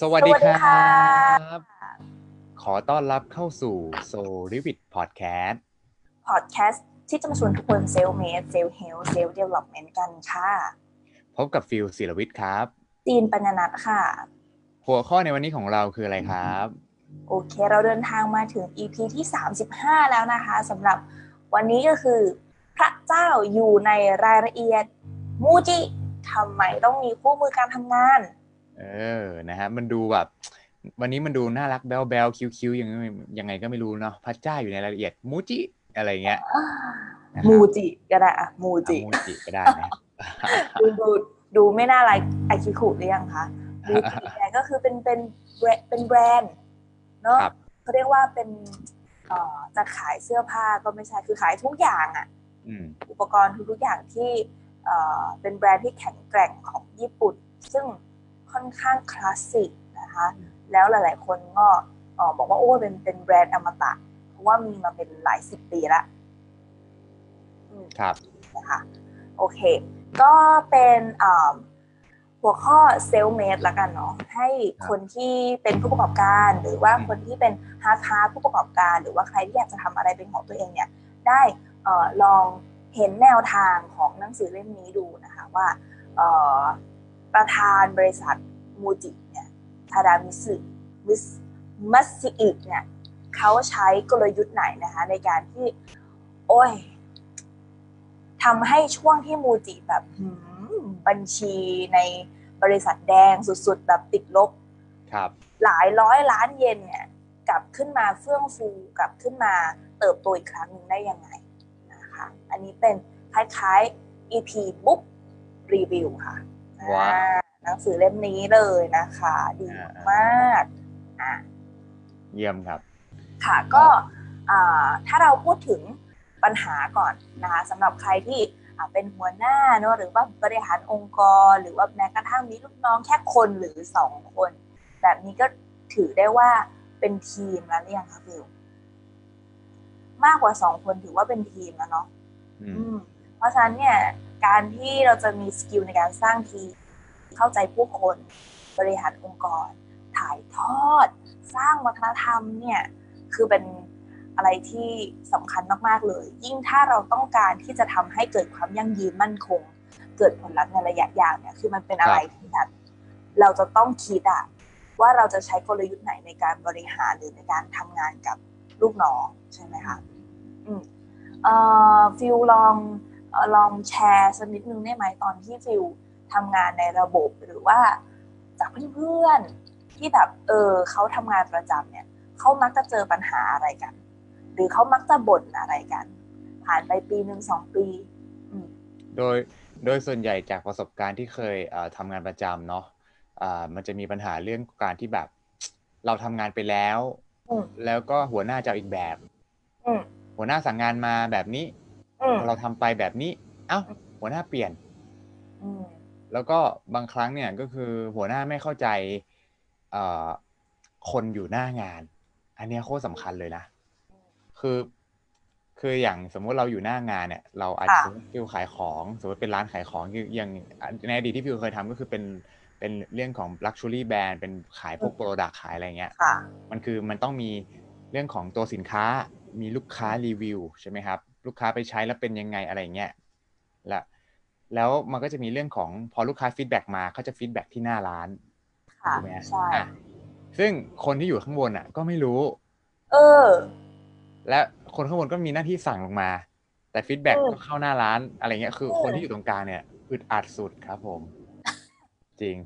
สวัสดีครับ สวัสดีค่ะ ขอต้อนรับเข้าสู่ Soul r i v i t Podcast พอดแคสต์ที่จะมาชวนทุกคน self-made self-help self-development กันค่ะ พบกับฟิลศิลวิทย์ครับจีนปัญญนัทค่ะ หัวข้อในวันนี้ของเราคืออะไรครับ โอเค เราเดินทางมาถึง EP ที่ 35 แล้วนะคะสำหรับวันนี้ก็คือ พระเจ้าอยู่ในรายละเอียดมูจิทำไมต้องมีคู่มือการทำงาน เออนะฮะมันดูแบบวันนี้มันดูน่ารักแบลแบลคิวคิวยังไงยังไงก็ไม่รู้เนาะพระเจ้าอยู่ในรายละเอียดมูจิอะไรเงี้ยนะครับมูจิก็ได้อะมูจิอะมูจิก็ได้นะครับดูดูดูไม่น่าไรไอคิคุหรือยังคะมูจิเนี่ยก็คือเป็นเป็นแบรนด์เป็นแบรนด์เนาะครับเขาเรียกว่าเป็นเอ่อจะขายเสื้อผ้าก็ไม่ใช่คือขายทุกอย่างอะอืมอุปกรณ์ทุกๆอย่างที่เอ่อเป็นแบรนด์ที่แข็งแกร่งของญี่ปุ่น ซึ่ง ค่อนข้างคลาสสิกนะคะแล้วหลาย ๆ คนก็เอ่อบอกว่าโอ้เป็นเป็นแบรนด์อมตะ เพราะว่ามีมาเป็นหลายสิบปีละอืมครับนะคะโอเค ก็เป็นอ่าหัวข้อเซล f เมดละกันเนาะให้คนที่เป็นผู้ประกอบการ หรือว่าคนที่เป็นฮาร์ดฮาร์ผู้ประกอบการ หรือว่าใครที่อยากจะทำอะไรเป็นของตัวเองเนี่ย ได้เอ่อลองเห็นแนวทางของหนังสือเล่มนี้ดูนะคะว่าเอ่อ ประธานบริษัทมูจิเนี่ยทาดามิสึมิสมัตสึอิเนี่ยเขาใช้กลยุทธ์ไหนนะคะ ในการที่ โอ้ยทำให้ช่วงที่มูจิแบบหืมบัญชีในบริษัทแดงสุดๆ แบบติดลบ ครับ หลายร้อยล้านเยนเนี่ย กลับขึ้นมาเฟื่องฟูกลับขึ้นมาเติบโตอีกครั้งหนึ่งได้ยังไงนะคะ อันนี้เป็นคล้ายๆ EP บุ๊กรีวิวค่ะ ว้าวอ่หนังสือเล่มนี้เลยนะคะ ดีมากอ่าเยี่ยมครับ ค่ะก็อ่าถ้าเราพูดถึงปัญหาก่อนนะคะสำหรับใครที่อ่าเป็นหัวหน้าเนอะหรือว่าบริหารองค์กร หรือว่าแม้กระทั่งมีลูกน้องแค่คนหรือสองคน แบบนี้ก็ถือได้ว่าเป็นทีมแล้วหรือยังคะฟิลมากกว่าสองคนถือว่าเป็นทีมแล้วเนาะอืมอืมเพราะฉะนั้นเนี่ย การที่เราจะมี skill ในการสร้างทีมเข้าใจผู้คนบริหารองค์กร ถ่ายทอด สร้างวัฒนธรรมเนี่ยคือเป็นอะไรที่สำคัญมากๆเลย ยิ่งถ้าเราต้องการที่จะทำให้เกิดความยั่งยืนมั่นคง เกิดผลลัพธ์ในระยะยาวเนี่ยคือมันเป็นอะไรที่แบบเราจะต้องคิดอะว่าเราจะใช้กลยุทธ์ไหนในการบริหารหรือในการทำงานกับลูกน้องใช่ไหมคะอืมเอ่อฟิลลอง ลองแชร์สักนิดนึงได้ไหมตอนที่ฟิลทำงานในระบบหรือว่าจากเพื่อนๆที่แบบเออเขาทำงานประจำเนี่ยเขามักจะเจอปัญหาอะไรกัน หรือเขามักจะบ่นอะไรกัน ผ่านไปปีหนึ่งสองปีอืมโดยโดยส่วนใหญ่จากประสบการณ์ที่เคยเอ่อทำงานประจำเนาะอ่ามันจะมีปัญหาเรื่องการที่แบบ เราทำงานไปแล้วอืมแล้วก็หัวหน้าจะเอาอีกแบบอืมหัวหน้าสั่งงานมาแบบนี้อืม เราทำไปแบบนี้ เอ้า หัวหน้าเปลี่ยนอืมแล้วก็บางครั้งเนี่ยก็คือหัวหน้าไม่เข้าใจเอ่อคนอยู่หน้างาน อันเนี้ยโคตรสำคัญเลยนะ คือ คืออย่างสมมุติเราอยู่หน้างานเนี่ย เราอาจจะค่ะสมมุติฟิวขายของ สมมติเป็นร้านขายของคืออย่างในอดีตที่ฟิวเคยทำก็คือเป็นเป็นเรื่องของ luxury brand เป็นขายพวก product ขายอะไรเงี้ยค่ะมันคือมันต้องมีเรื่องของตัวสินค้ามีลูกค้ารีวิวใช่ไหมครับ ลูกค้าไปใช้แล้วเป็นยังไงอะไรอย่างเงี้ยและแล้วมันก็จะมีเรื่องของพอลูกค้า feedback มาเขาจะ feedback ที่หน้าร้านค่ะถูกไหมฮะใช่อะซึ่งคนที่อยู่ข้างบนอะ ก็ไม่รู้ เออ และคนข้างบนก็มีหน้าที่สั่งลงมา แต่ฟีดแบ็กอืมก็เข้าหน้าร้านอะไรเงี้ยคืออืมคนที่อยู่ตรงกลางเนี่ยอึดอัดสุดครับผม จริง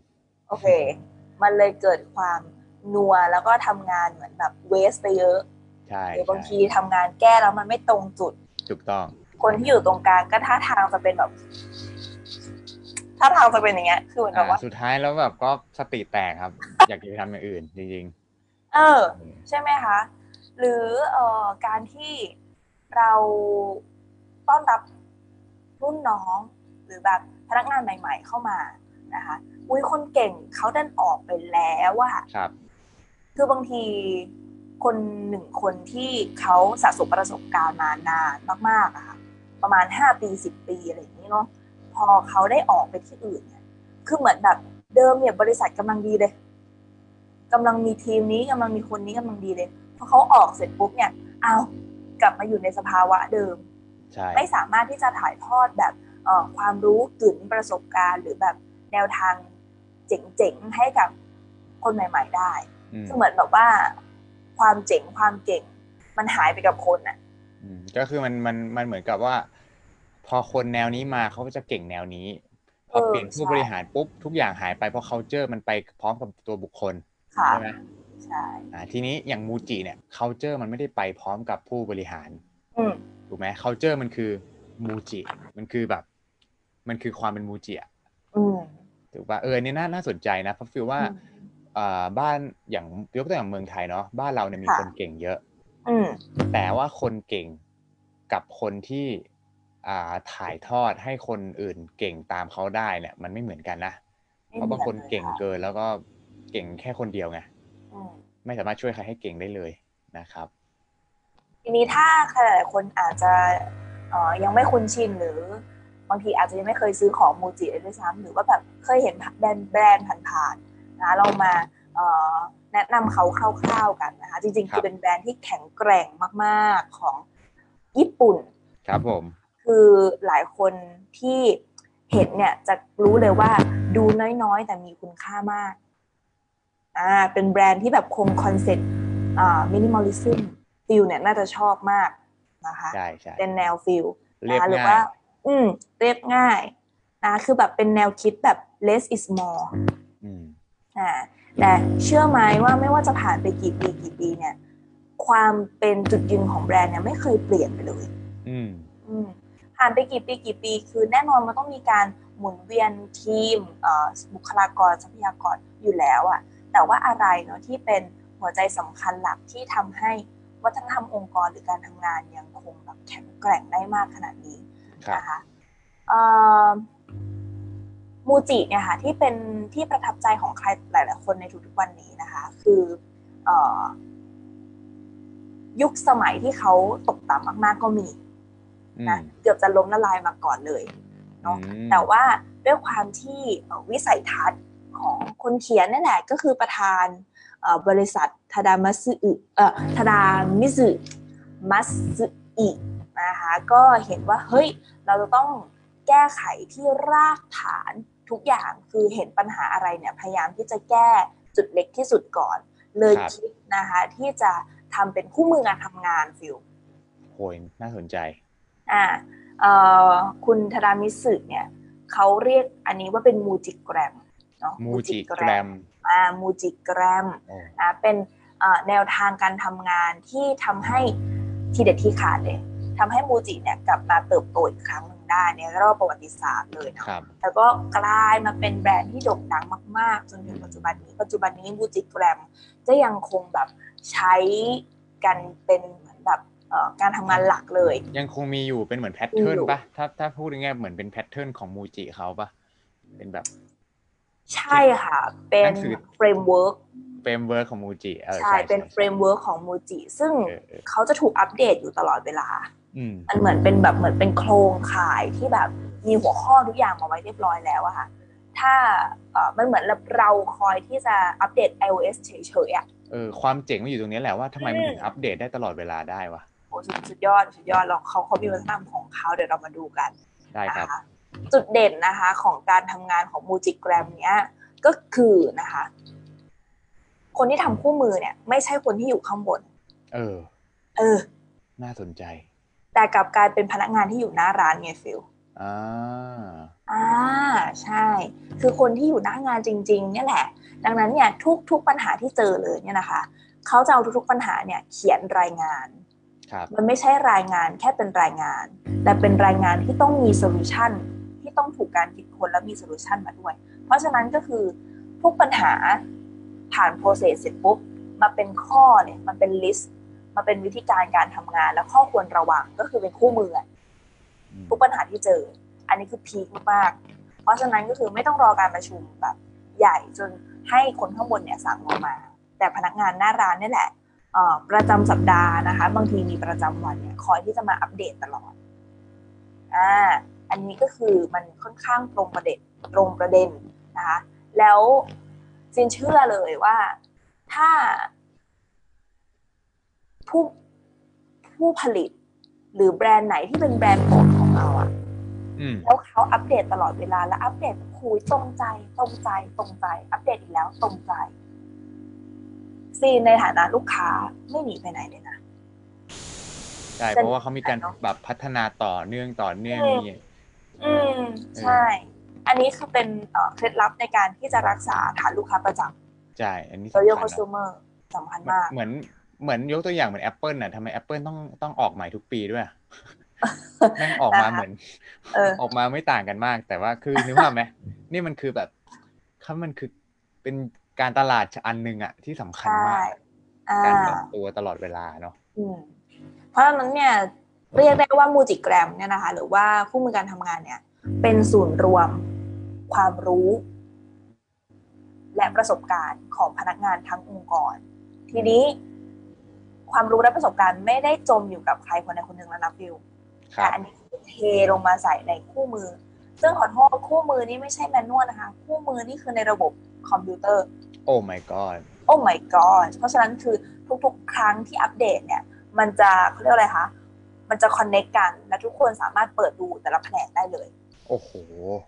โอเค มันเลยเกิดความนัวแล้วก็ทำงานเหมือนแบบเวสไปเยอะใช่หรือบางใช่ทีทำงานแก้แล้วมันไม่ตรงจุด ถูกต้อง คนที่อยู่ตรงกลางก็ท่าทางจะเป็นแบบท่าทางจะเป็นอย่างเงี้ย คือเหมือนแบบว่าอ่าสุดท้ายแล้วแบบก็สติแตกครับ อยากจะไปทำอย่างอื่นจริงเออๆใช่ไหมคะ หรือเอ่อการที่เราต้อนรับรุ่นน้อง หรือแบบพนักงานใหม่ ๆ เข้ามานะคะ อุ้ยคนเก่งเขาดันออกไปแล้วว่าครับ คือบางที คนหนึ่งคนที่เขาสะสมประสบการณ์มานานมากๆอะค่ะประมาณห้าปีสิบปีอะไรอย่างนี้เนาะพอเขาได้ออกไปที่อื่นเนี่ยคือเหมือนแบบเดิมเนี่ยบริษัทกำลังดีเลยกำลังมีทีมนี้กำลังมีคนนี้กำลังดีเลยพอเขาออกเสร็จปุ๊บเนี่ยเอากลับมาอยู่ในสภาวะเดิมใช่ไม่สามารถที่จะถ่ายทอดแบบเอ่อความรู้กึ่นประสบการณ์ หรือแบบแนวทางเจ๋งๆให้กับคนใหม่ ๆ ได้อืมคือเหมือนแบบว่า ความเจ๋งความเก่ง มันหายไปกับคนอะอืมก็คือมันมันมันเหมือนกับว่า พอคนแนวนี้มาเขาก็จะเก่งแนวนี้พอเออเปลี่ยนผู้ใช่บริหารปุ๊บทุกอย่างหายไปเพราะ culture มันไปพร้อมกับตัวบุคคลค่ะใช่ไหมใช่อ่าทีนี้อย่างมูจิเนี่ย culture มันไม่ได้ไปพร้อมกับผู้บริหารอืมถูกไหม culture มันคือมูจิมันคือแบบ มันคือความเป็นมูจิอะอืมถูกป่ะเอออนนี่น่าน่าสนใจนะเพราะฟีลว่าอืมอ่า บ้านอย่างยกตัวอย่างเมืองไทยเนาะบ้านเราเนี่ยมีค่ะคนเก่งเยอะ อืมแต่ว่าคนเก่งกับคนที่อ่าถ่ายทอดให้คนอื่นเก่งตามเขาได้เนี่ย มันไม่เหมือนกันนะเพราะบางคนเก่งเกินแล้วก็เก่งแค่คนเดียวไงอืมไม่สามารถช่วยใครให้เก่งได้เลยนะครับ ทีนี้ถ้าใครหลายๆคนอาจจะเอ่อยังไม่คุ้นชินหรือบางทีอาจจะยังไม่เคยซื้อของมูจิเลยด้วยซ้ำหรือว่าแบบเคยเห็นแบรนด์แบรนด์ผ่านๆ นะเรามาเอ่อแนะนำเขาคร่าวๆกันนะคะจริงๆครัคือเป็นแบรนด์ที่แข็งแกร่งมากๆของญี่ปุ่น ครับผม คือหลายคนที่เห็นเนี่ยจะรู้เลยว่าดูน้อยๆ แต่มีคุณค่ามากอ่าเป็นแบรนด์ที่แบบคง concept อ่า minimalism ฟิลเนี่ยน่าจะชอบมากนะคะใช่ใช่เป็นแนวฟิลเรียบนะหรือง่ายอืมเรียบง่ายนะคือแบบเป็นแนวคิดแบบ less is more อืม อ่าแต่เชื่อไหมว่าไม่ว่าจะผ่านไปกี่ปีกี่ปีเนี่ย ความเป็นจุดยืนของแบรนด์เนี่ยไม่เคยเปลี่ยนไปเลย อืมอืมผ่านไปกี่ปีกี่ปี คือแน่นอนมันต้องมีการหมุนเวียนทีมเอ่อบุคลากรทรัพยากรอยู่แล้วอะแต่ว่าอะไรเนาะที่เป็นหัวใจสำคัญหลักที่ทำให้วัฒนธรรมองค์กรหรือการทำงานยังคงแบบแข็งแกร่งได้มากขนาดนี้ครับนะคะเอ่อ มูจิเนี่ยค่ะที่เป็นที่ประทับใจของใครหลาย ๆ คนในทุกๆวันนี้นะคะ คือเอ่อยุคสมัยที่เขาตกต่ำมากๆก็มีอืมนะเกือบจะล้มละลายมาก่อนเลยเนอะอืมแต่ว่าด้วยความที่เอ่อวิสัยทัศน์ของคนเขียนนั่นแหละก็คือประธานเอ่อบริษัททาดามัสึอึเอ่อทาดามิสึมัสึอินะคะก็เห็นว่าเฮ้ยเราจะต้องแก้ไขที่รากฐาน ทุกอย่างคือเห็นปัญหาอะไรเนี่ยพยายามที่จะแก้จุดเล็กที่สุดก่อน เลยครับคิดนะคะที่จะทำเป็นคู่มืองานทำงานฟิลโหยน่าสนใจอ่าเอ่อคุณธรามิสึเนี่ยเขาเรียกอันนี้ว่าเป็นมูจิแกรมเนาะมูจิแกรมอ่ามูจิแกรมโอ้นะเป็นเอ่อแนวทางการทำงานที่ทำให้ทีเด็ดที่ขาดเลยทำให้มูจิเนี่ยกลับมาเติบโตอีกครั้งหนึ่ง ได้ในรอบประวัติศาสตร์เลยเนาะครับแล้วก็กลายมาเป็นแบรนด์ที่โด่งดังมาก ๆ จนถึงปัจจุบันนี้ ปัจจุบันนี้มูจิแกรมจะยังคงแบบใช้กันเป็นเหมือนแบบเอ่อการทำงานหลักเลย ยังคงมีอยู่เป็นเหมือนแพทเทิร์นมีอยู่ปะถ้าถ้าพูดง่ายๆเหมือนเป็น pattern ของมูจิเขาปะเป็นแบบ ใช่ค่ะ เป็นหนังสือ framework framework ของมูจิเออใช่ เป็น framework ของมูจิซึ่งเออเออเขาจะถูกอัปเดตอยู่ตลอดเวลาอื มมันเหมือนเป็นแบบเหมือนเป็นโครงข่ายที่แบบมีหัวข้อทุกอย่างมาไว้เรียบร้อยแล้วอะค่ะ ถ้าเอ่อมันเหมือนเราคอยที่จะอัปเดต iOS เฉยๆอะเออความเจ๋งมันอยู่ตรงนี้แหละว่าทำไมมันอืมถึงอัปเดตได้ตลอดเวลาได้วะโอ้สุดสุดยอดสุดยอดแล้วเขาเขามีวัฒนธรรมของเขาเดี๋ยวเรามาดูกันได้ครับนะคะจุดเด่นนะคะของการทำงานของมูจิแกรมเนี้ยก็คือนะคะ คนที่ทำคู่มือเนี่ย ไม่ใช่คนที่อยู่ข้างบน เออ เออ น่าสนใจ แต่กลับกลายเป็นพนักงานที่อยู่หน้าร้านไงฟิลอ่าอ่าใช่ คือคนที่อยู่หน้างานจริง ๆ เนี่ยแหละ ดังนั้นเนี่ยทุกทุกปัญหาที่เจอเลยเนี่ยนะคะเขาจะเอาทุกๆปัญหาเนี่ยเขียนรายงานครับมันไม่ใช่รายงานแค่เป็นรายงาน แต่เป็นรายงานที่ต้องมี solution ที่ต้องถูกการคิดค้นและมี solution มาด้วย เพราะฉะนั้นก็คือทุกปัญหาผ่าน process เสร็จปุ๊บมาเป็นข้อเนี่ยมันเป็น list มาเป็นวิธีการการทำงานและข้อควรระวังก็คือเป็นคู่มืออะอืมทุกปัญหาที่เจอ อันนี้คือ peak มากๆเพราะฉะนั้นก็คือไม่ต้องรอการประชุมแบบใหญ่จนให้คนข้างบนเนี่ยสั่งลงมา แต่พนักงานหน้าร้านนี่แหละเอ่อประจำสัปดาห์นะคะ บางทีมีประจำวันเนี่ยคอยที่จะมาอัปเดตตลอดอ่าอันนี้ก็คือมันค่อนข้างตรงประเด็นตรงประเด็นนะคะแล้วจินเชื่อเลยว่าถ้า ผู้ผู้ผลิต หรือแบรนด์ไหนที่เป็นแบรนด์โปรดของเราอะอืมแล้วเขาอัปเดตตลอดเวลาและอัปเดตคุยตรงใจ ตรงใจ ตรงใจ อัปเดตอีกแล้วตรงใจซีนในฐานะลูกค้าไม่หนีไปไหนเลยนะใช่เป็นเพราะว่าเขามีการเนอะแบบพัฒนาต่อเนื่องต่อเนื่องอืมมีอืมใช่ อันนี้คือเป็นเอ่อเคล็ดลับในการที่จะรักษาฐานลูกค้าประจใช่ อันนี้ำสำคัญ loyal นะ consumer สำคัญมาก เหมือน เหมือนยกตัวอย่างเหมือน Apple น่ะทำไม Apple ต้องต้องออกใหม่ทุกปีด้วยอะแม่งออกมานะคะเหมือนเออออกมาไม่ต่างกันมาก แต่ว่าคือนึกว่าพไหมนี่มันคือแบบเขามันคือเป็นการตลาดอันหนึ่งอะที่สำคัญใช่มากอ่าการปรับตัวตลอดเวลาเนาะอืมเพราะฉะนั้นเนี่ยเรียกได้ว่ามูจิแกรมเนี่ยนะคะ หรือว่าคู่มือการทำงานเนี่ย เป็นศูนย์รวมความรู้ และประสบการณ์ของพนักงานทั้งองค์กร ทีนี้ ความรู้และประสบการณ์ไม่ได้จมอยู่กับใครคนใดคนหนึ่งแล้วนะฟิลครัแต่บอันนี้คือเทลงมาใส่ในคู่มือ ซึ่งขอโทษคู่มือนี้ไม่ใช่แมนนวลนะคะ คู่มือนี่คือในระบบคอมพิวเตอร์ โอ้ my god โอ้ my god เพราะฉะนั้นคือทุกๆ ครั้งที่อัปเดตเนี่ย มันจะเขาเรียกอะไรคะมันจะคอนเน c t กัน และทุกคนสามารถเปิดดูแต่ละแผนกได้เลย โอ้โห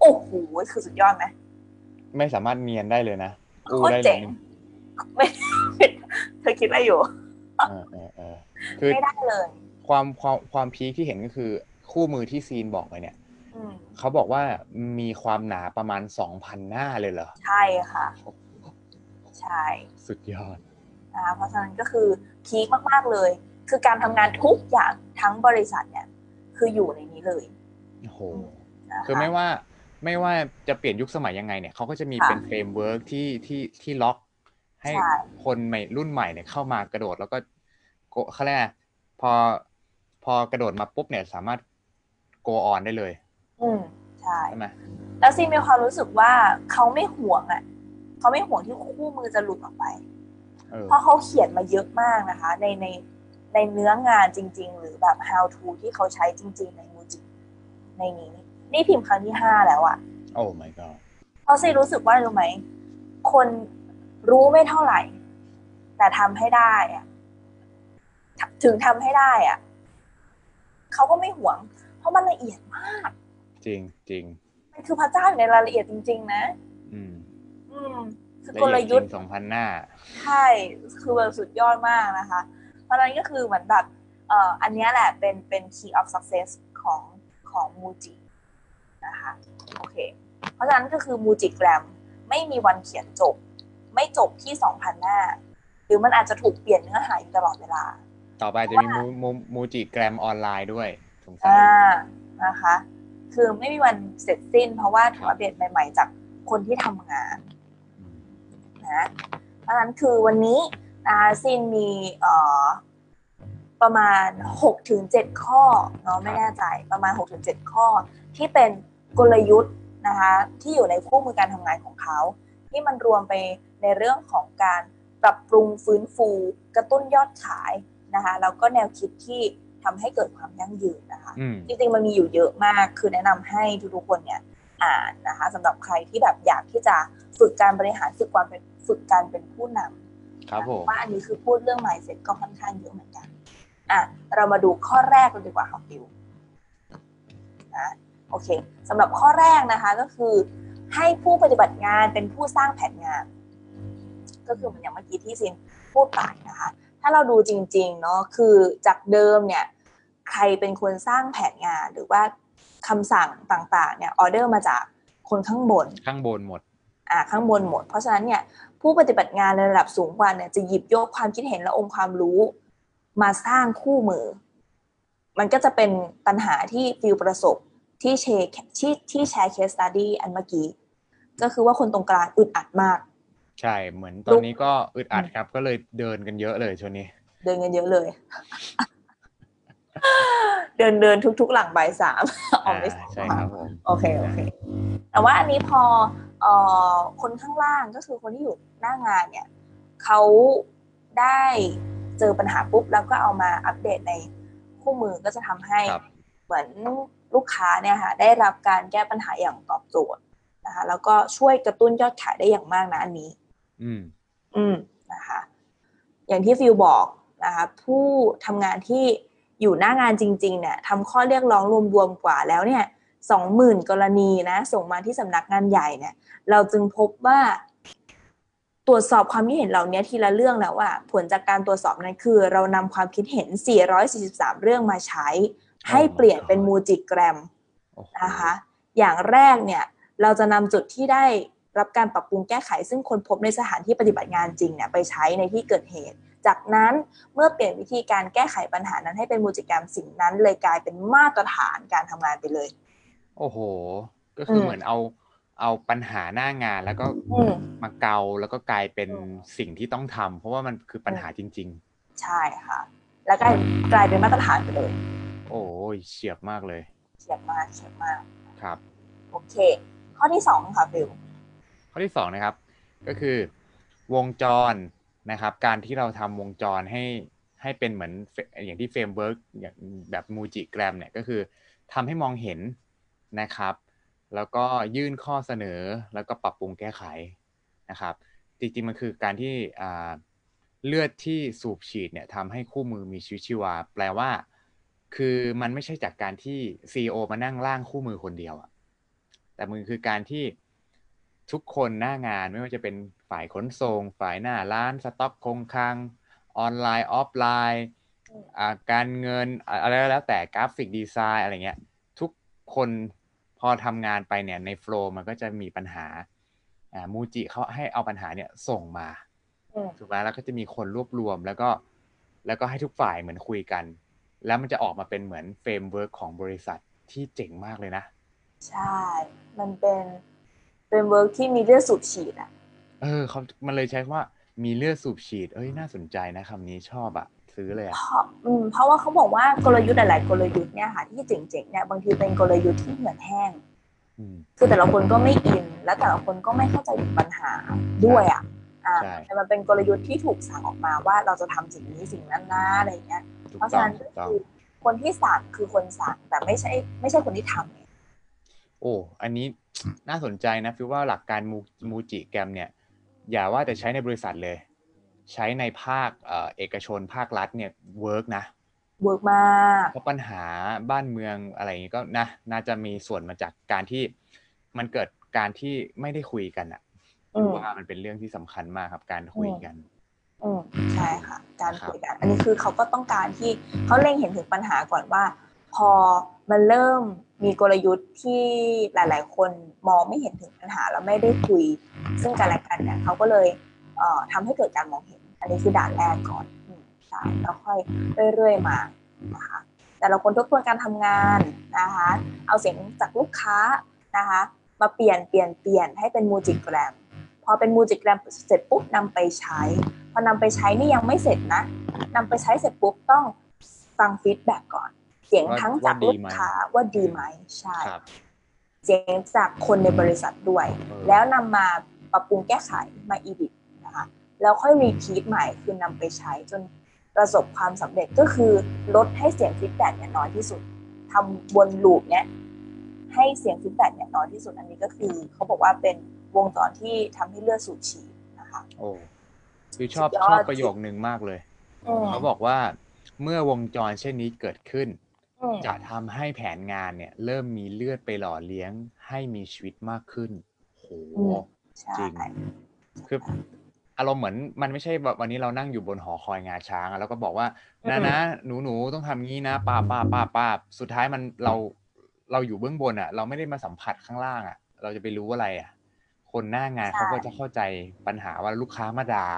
โอ้โหคือสุดยอดไหมไม่สามารถเนียนได้เลยนะโคอู้ตรได้เลเจ๋ยงนี่ไม่เธอคิดอะไรอยู่ เออเออเออคือไม่ได้เลย ความความความ peak ที่เห็นก็คือ คู่มือที่ซีนบอกไปเนี่ยอืมเขาบอกว่ามีความหนาประมาณสองพันหน้าเลยเหรอ ใช่ค่ะ ใช่ สุดยอดนะคะเพราะฉะนั้นก็คือ peak มากๆเลย คือการทำงานทุกอย่างทั้งบริษัทเนี่ย คืออยู่ในนี้เลยโอ้โหนะคะคือไม่ว่าไม่ว่าจะเปลี่ยนยุคสมัยยังไงเนี่ยเขาก็จะมีค่ะเป็น framework ที่ที่ที่ล็อก ให้ใช่คนใหม่รุ่นใหม่เนี่ยเข้ามากระโดดแล้วก็โกเขาเรียกอะไรพอพอกระโดดมาปุ๊บเนี่ยสามารถ go on ได้เลย อืมใช่ใช่ไหมแล้วซีมีความรู้สึกว่าเขาไม่ห่วงอะเขาไม่ห่วงที่คู่มือจะหลุดออกไปเออเพราะเขาเขียนมาเยอะมากนะคะ ในในในเนื้องานจริง ๆ หรือแบบ how to ที่เขาใช้จริง ๆ ในมูจิในนี้ นี่พิมพ์ครั้งที่ห้าแล้วอะโอ้ my god เพราะซีรู้สึกว่ารู้ไหม คน รู้ไม่เท่าไหร่ แต่ทำให้ได้อะถึงทำให้ได้อะเขาก็ไม่หวง เพราะมันละเอียดมาก จริงจริงมันคือพระเจ้าอยู่ในรายละเอียดจริง ๆ นะ อืม อืมคือละกลเอียดจยุริทธ์งสองพันหน้า ใช่ คือแบบสุดยอดมากนะคะ เพราะฉะนั้นก็คือเหมือนแบบเอ่ออันเนี้ยแหละเป็นเป็น key of success ของของมูจินะคะ โอเค เพราะฉะนั้นก็คือมูจิแกรมไม่มีวันเขียนจบ ไม่จบที่2,000หน้า หรือมันอาจจะถูกเปลี่ยนเนื้อหาอยู่ตลอดเวลา ต่อไปจะมีมูมูมูจิแกรมออนไลน์ด้วยสงสัยอ่านะคะ คือไม่มีวันเสร็จสิ้น เพราะว่าถูกอัปเดตใหม่ ๆ จากคนที่ทำงานอืมนะเพราะฉะนั้นคือวันนี้นะคะซินมีเอ่อประมาณ6ถึง7ข้อเนาะไม่แน่ใจประมาณ6ถึง7ข้อ ที่เป็นกลยุทธ์นะคะที่อยู่ในคู่มือการทำงานของเขา ที่มันรวมไป ในเรื่องของการปรับปรุงฟื้นฟูกระตุ้นยอดขายนะคะแล้วก็แนวคิดที่ทำให้เกิดความยั่งยืนนะคะอืมจริงๆมันมีอยู่เยอะมาก คือแนะนำให้ทุกๆคนเนี่ยอ่านนะคะสำหรับใครที่แบบอยากที่จะฝึกการบริหารฝึกความเป็นฝึกการเป็นผู้นำครับผมว่าอันนี้คือพูดเรื่อง mindset ก็ค่อนข้างเยอะเหมือนกันอะเรามาดูข้อแรกกันดีกว่าค่ะฟิวนะโอเคสำหรับข้อแรกนะคะก็คือ ให้ผู้ปฏิบัติงานเป็นผู้สร้างแผนงาน ก็คือเหมือนอย่างเมื่อกี้ที่ซินพูดไปนะคะ ถ้าเราดูจริงๆเนาะคือจากเดิมเนี่ยใครเป็นคนสร้างแผนงานหรือว่าคำสั่งต่างๆเนี่ยออเดอร์มาจากคนข้างบนข้างบนหมดอ่าข้างบนหมด เพราะฉะนั้นเนี่ยผู้ปฏิบัติงานในระดับสูงกว่าเนี่ยจะหยิบยกความคิดเห็นและองค์ความรู้มาสร้างคู่มือ มันก็จะเป็นปัญหาที่ฟิลประสบที่แชร์ที่ที่แชร์ case study อันเมื่อกี้ ก็คือว่าคนตรงกลางอึดอัดมาก ใช่เหมือนตอนนี้ก็อึดอัดครับ ก็เลยเดินกันเยอะเลยช่วงนี้ เดินกันเยอะเลย เดินเดินทุก ๆ หลังบ่ายสามออกไม่อ่าใช่ครับผมโอเคโอเค แต่ว่าอันนี้พอเอ่อคนข้างล่างก็คือคนที่อยู่หน้างานเนี่ยเขาได้เจอปัญหาปุ๊บแล้วก็เอามาอัปเดตในคู่มือก็จะทำให้ครับเหมือนลูกค้าเนี่ยค่ะได้รับการแก้ปัญหาอย่างตอบโจทย์นะคะแล้วก็ช่วยกระตุ้นยอดขายได้อย่างมากนะอันนี้ อืม อืมนะคะ อย่างที่ฟิลบอกนะคะผู้ทำงานที่อยู่หน้างานจริง ๆ เนี่ยทำข้อเรียกร้องรวมๆกว่าแล้วเนี่ยสองหมื่นกรณีนะส่งมาที่สำนักงานใหญ่เนี่ย เราจึงพบว่า ตรวจสอบความคิดเห็นเหล่านี้ทีละเรื่องแล้วว่า ผลจากการตรวจสอบนั้นคือ เรานำความคิดเห็น 443 เรื่องมาใช้ ให้เปลี่ยนเป็นมูจิแกรมโอ้โหนะคะ อย่างแรกเนี่ย เราจะนำจุดที่ได้ รับการปรับปรุงแก้ไข ซึ่งคนพบในสถานที่ปฏิบัติงานจริงเนี่ยไปใช้ในที่เกิดเหตุ จากนั้นเมื่อเปลี่ยนวิธีการแก้ไขปัญหานั้นให้เป็นมูจิแกรมสิ่งนั้น เลยกลายเป็นมาตรฐานการทำงานไปเลย โอ้โห ก็คืออมเหมือนเอาเอาปัญหาหน้างานแล้วก็อืมมาเกาแล้วก็กลายเป็นอืมสิ่งที่ต้องทำเพราะว่ามันคือปัญหาจริงใช่ค่ะ แล้วกลายกลายเป็นมาตรฐานไปเลยๆโอ้ยเฉียบมากเลย เฉียบมากเฉียบมากครับ โอเค ข้อที่สองค่ะฟิล ข้อที่สองนะครับ ก็คือวงจรนะครับ การที่เราทำวงจรให้ให้เป็นเหมือนเฟอย่างที่ framework อย่างแบบมูจิแกรมเนี่ยก็คือทำให้มองเห็นนะครับ แล้วก็ยื่นข้อเสนอแล้วก็ปรับปรุงแก้ไขนะครับ จริงๆมันคือการที่อ่าเลือดที่สูบฉีดเนี่ยทำให้คู่มือมีชีวิตชีวา แปลว่า คือมันไม่ใช่จากการที่ CEO มานั่งร่างคู่มือคนเดียวอะแต่มันคือการที่ ทุกคนหน้างานไม่ว่าจะเป็นฝ่ายขนส่ง ฝ่ายหน้าร้านสต็อกคงคลังออนไลน์ออฟไลน์อ่าการเงินอ่าอะไรก็แล้วแต่กราฟิกดีไซน์อะไรเงี้ย ทุกคนพอทำงานไปเนี่ยในโฟล์มันก็จะมีปัญหาอ่ามูจิเขาให้เอาปัญหาเนี่ยส่งมาอืมถูกไหมแล้วก็จะมีคนรวบรวมแล้วก็แล้วก็ให้ทุกฝ่ายเหมือนคุยกัน แล้วมันจะออกมาเป็นเหมือน framework ของบริษัทที่เจ๋งมากเลยนะ ใช่ มันเป็น เป็น work ที่มีเลือดสูบฉีดอะ เออเขามันเลยใช้คำว่ามีเลือดสูบฉีด เอ้ยน่าสนใจนะคำนี้ชอบอะซื้อเลยอะเพราะอืมเพราะว่าเขาบอกว่ากลยุทธ์หลาย ๆ กลยุทธ์เนี่ยค่ะที่เจ๋งๆเนี่ยบางทีเป็นกลยุทธ์ที่เหมือนแห้งอืมคือแต่ละคนก็ไม่ in และแต่ละคนก็ไม่เข้าใจถึงปัญหาด้วยอะอ่าใช่แต่มันเป็นกลยุทธ์ที่ถูกสั่งออกมาว่าเราจะทำสิ่งนี้สิ่งนั้นนะอะไรอย่างเงี้ยถูกเพราะต้ฉะองนั้นถูก็กต้องคือคนที่สั่งคือคนสั่งแต่ไม่ใช่ ไม่ใช่คนที่ทำไง โอ้ อันนี้น่าสนใจนะฟิวว่าหลักการมูมูจิแกรมเนี่ย อย่าว่าแต่ใช้ในบริษัทเลย ใช้ในภาคเอ่อเอกชนภาครัฐเนี่ย work นะ work มากเพราะปัญหาบ้านเมืองอะไรอย่างงี้ก็นะน่าจะมีส่วนมาจากการที่มันเกิดการที่ไม่ได้คุยกันอะอืมว่ามันเป็นเรื่องที่สำคัญมากครับการคุยกันอืมใช่ค่ะ การครับคุยกัน อันนี้คือเขาก็ต้องการที่เขาเล็งเห็นถึงปัญหาก่อนว่า พอ มันเริ่มมีกลยุทธ์ที่หลาย ๆ คนมองไม่เห็นถึงปัญหาแล้วไม่ได้คุย ซึ่งกันและกันเนี่ยเขาก็เลยเอ่อทำให้เกิดการมองเห็น อันนี้คือด่านแรกก่อนอืมใช่แล้วค่อยเรื่อย ๆ มานะคะแต่ละคนทบทวนการทำงานนะคะ เอาเสียงจากลูกค้านะคะ มาเปลี่ยนเปลี่ยนเปลี่ยนให้เป็นมูจิแกรมพอเป็นมูจิแกรมเสร็จปุ๊บนำไปใช้ พอนำไปใช้นี่ยังไม่เสร็จนะนำไปใช้เสร็จปุ๊บต้องฟังฟีดแบ็กก่อน เสียงว่าทั้งจากว่าดีลูกไหมค้าว่าดีไหมใช่ครับเสียงจากคนในบริษัทด้วยเออแล้วนำมาปรับปรุงแก้ไขมา edit นะคะแล้วค่อย repeat ใหม่คือนำไปใช้จนประสบความสำเร็จก็คือลดให้เสียง feedback เนี่ยน้อยที่สุดทำวน loop เนี่ยให้เสียง feedback เนี่ยน้อยที่สุดอันนี้ก็คือ เขาบอกว่าเป็นวงจรที่ทำให้เลือดสูบฉีดนะคะโอ้ฟิลชอบสุดยอดชอบประโยคนึงมากเลยอืมเขาบอกว่าเมื่อวงจรเช่นนี้เกิดขึ้น อืมจะทำให้แผนงานเนี่ย เริ่มมีเลือดไปหล่อเลี้ยงให้มีชีวิตมากขึ้นโหอืม ใช่จริง คืออารมณ์เหมือนมันไม่ใช่แบบวันนี้เรานั่งอยู่บนหอคอยงาช้างอะแล้วก็บอกว่าอืมนะนะหนูหนูต้องทำงี้นะป้าป้าป้าป้าสุดท้ายมันเราเราอยู่เบื้องบนอะเราไม่ได้มาสัมผัสข้างล่างอะเราจะไปรู้อะไรอะคนหน้างานเขาก็จะเข้าใจปัญหาว่าลูกค้ามาด่า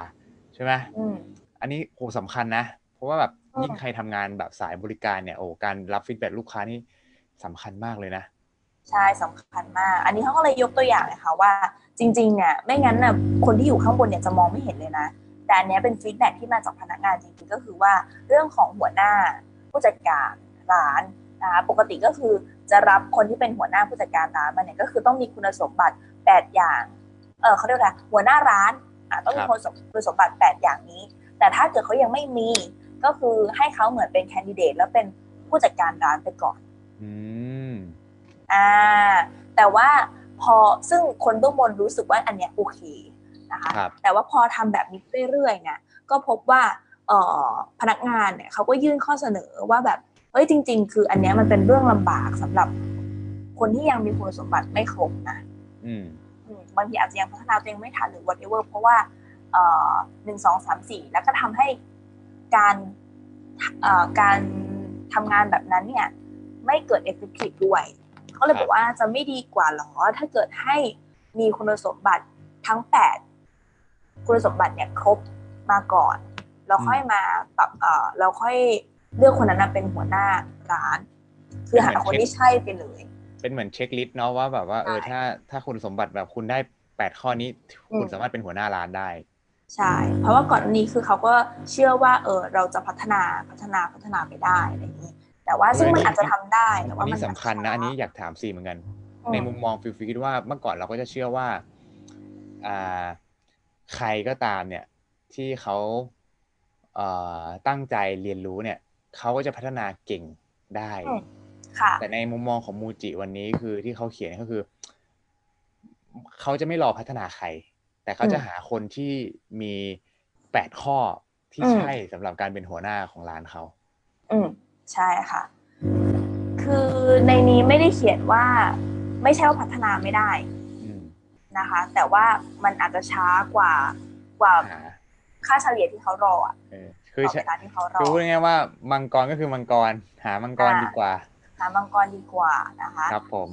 ใช่ไหมอืมอันนี้โหสำคัญนะ เพราะว่าแบบอืม ยิ่งใครทำงานแบบสายบริการเนี่ยโอ้การรับฟีดแบ็ลูกค้านี่สำคัญมากเลยนะใช่สำคัญมาก อันนี้เขาก็เลยยกตัวอย่างเลยค่ะว่าจริงๆเนี่ยไม่งั้นน่ะคนที่อยู่ข้างบนเนี่ยจะมองไม่เห็นเลยนะ แต่อันเนี้ยเป็นฟีดแบ็กที่มาจากพนักงานจริงๆก็คือว่าเรื่องของหัวหน้าผู้จัดการร้านนะคะปกติก็คือจะรับคนที่เป็นหัวหน้าผู้จัดการร้านมาเนี่ยก็คือต้องมีคุณสมบัติ 8 อย่าง เออเขาเรียกอะไรหัวหน้าร้านอะต้องมีครับคุณสมคุณสมบัติ 8 อย่างนี้ แต่ถ้าเกิดเขายังไม่มี ก็คือให้เขาเหมือนเป็นแคนดิเดตแล้วเป็นผู้จัดการร้านไปก่อนอืมอ่าแต่ว่าพอซึ่งคนเบื้องบนรู้สึกว่าอันเนี้ยโอเคนะคะครับแต่ว่าพอทำแบบนี้เรื่อยๆเนี่ยก็พบว่าเอ่อพนักงานเนี่ยเขาก็ยื่นข้อเสนอว่าแบบเฮ้ยจริง ๆ คืออันเนี้ยมันเป็นเรื่องลำบากสำหรับคนที่ยังมีคุณสมบัติไม่ครบนะอืมอืมบางทีอาจจะยังพัฒนาตัวเองไม่ทันหรือ whatever เพราะว่าหนึ่งสองสามสี่แล้วก็ทำให้ การเอ่อการทำงานแบบนั้นเนี่ยไม่เกิด effective ด้วยเขาเลยบอกว่าจะไม่ดีกว่าหรอ ถ้าเกิดให้มีคุณสมบัติทั้งแปดคุณสมบัติเนี่ยครบมาก่อน แล้วค่อยมาปรับเอ่อเราค่อยเลือกคนนั้นนะเป็นหัวหน้าร้าน คือหาคนที่ใช่ไปเลย เป็นเหมือนเช็คลิสต์เนาะว่าแบบว่าเออใช่ถ้าถ้าคุณสมบัติแบบคุณได้แปดข้อนี้อืมคุณสามารถเป็นหัวหน้าร้านได้ ใช่ เพราะว่าก่อนอันนี้คือเขาก็เชื่อว่าเออเราจะพัฒนาพัฒนาพัฒนาไปได้อะไรอย่างนี้ แต่ว่าซึ่งมันอาจจะทำได้แต่อัว่าอันนี้มันี้นสำคัญนะอันนี้อยากถามซีเหมือนกันอืในมุมมองฟิลฟิลคิดว่าเมื่อก่อนเราก็จะเชื่อว่าอ่าใครก็ตามเนี่ยที่เขาเอ่อตั้งใจเรียนรู้เนี่ยเขาก็จะพัฒนาเก่งได้อืมค่ะแต่ในมุมมองของมูจิวันนี้คือที่เขาเขียนก็คือเขาจะไม่รอพัฒนาใคร แต่เขาจะอืมหาคนที่มีแปดข้อที่อืมใช่สำหรับการเป็นหัวหน้าของร้านเขา อืมใช่ค่ะ คือในนี้ไม่ได้เขียนว่าไม่ใช่ว่าพัฒนาไม่ได้อืมนะคะ แต่ว่ามันอาจจะช้ากว่ากว่าหาค่าเฉลี่ยที่เขารออะเออคือต่อใช่เวลาที่เขารอคือพูดง่ายๆว่ามังกรก็คือมังกร หามังกรอ่าดีกว่า หามังกรดีกว่านะคะ ครับผม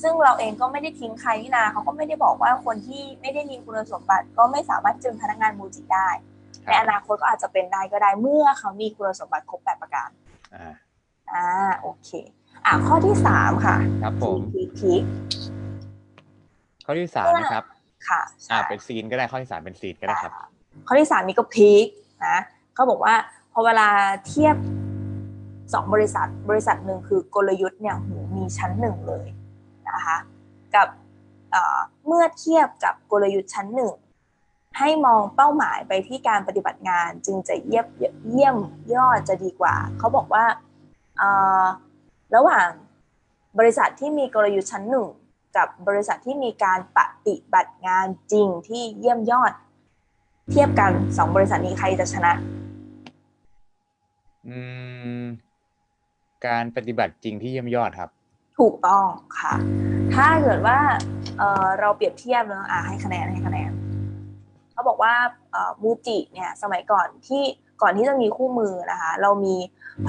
ซึ่งเราเองก็ไม่ได้ทิ้งใครนี่นาเขาก็ไม่ได้บอกว่าคนที่ไม่ได้มีคุณสมบัติ ก็ไม่สามารถจึงพนักงานมูจิได้คในรับอนาคตก็อาจจะเป็นได้ก็ได้เมื่อเขามีคุณสมบัติครบแปดประการอ่าอ่าโอเค อะข้อที่สามค่ะครับผมพีพีข้อที่สามนะครับ ค่ะอ่าใช่เป็นซีนก็ได้ข้อที่สามเป็นซีนก็ได้ครับ ข้อที่สามนี่ก็พีคนะเขาบอกว่าพอเวลาเทียบสองบริษัทบริษัทหนึ่งคือกลยุทธ์เนี่ยหูมีชั้นหนึ่งเลย นะคะกับเมื่อเทียบกับกลยุทธ์ชั้นหนึ่งให้มองเป้าหมายไปที่การปฏิบัติงานจึงจะเยี่ยมเยี่ยมยอดจะดีกว่า เขาบอกว่าระหว่างบริษัทที่มีกลยุทธ์ชั้นหนึ่งกับบริษัทที่มีการปฏิบัติงานจริงที่เยี่ยมยอด เทียบกันสองบริษัทนี้ใครจะชนะอืมการปฏิบัติจริงที่เยี่ยมยอดครับ ถูกต้องค่ะ ถ้าเกิดว่าเอ่อเราเปรียบเทียบเนอะอะให้คะแนนให้คะแนนเขาบอกว่าเอ่อมูจิเนี่ยสมัยก่อนที่ก่อนที่จะมีคู่มือนะคะ เรามี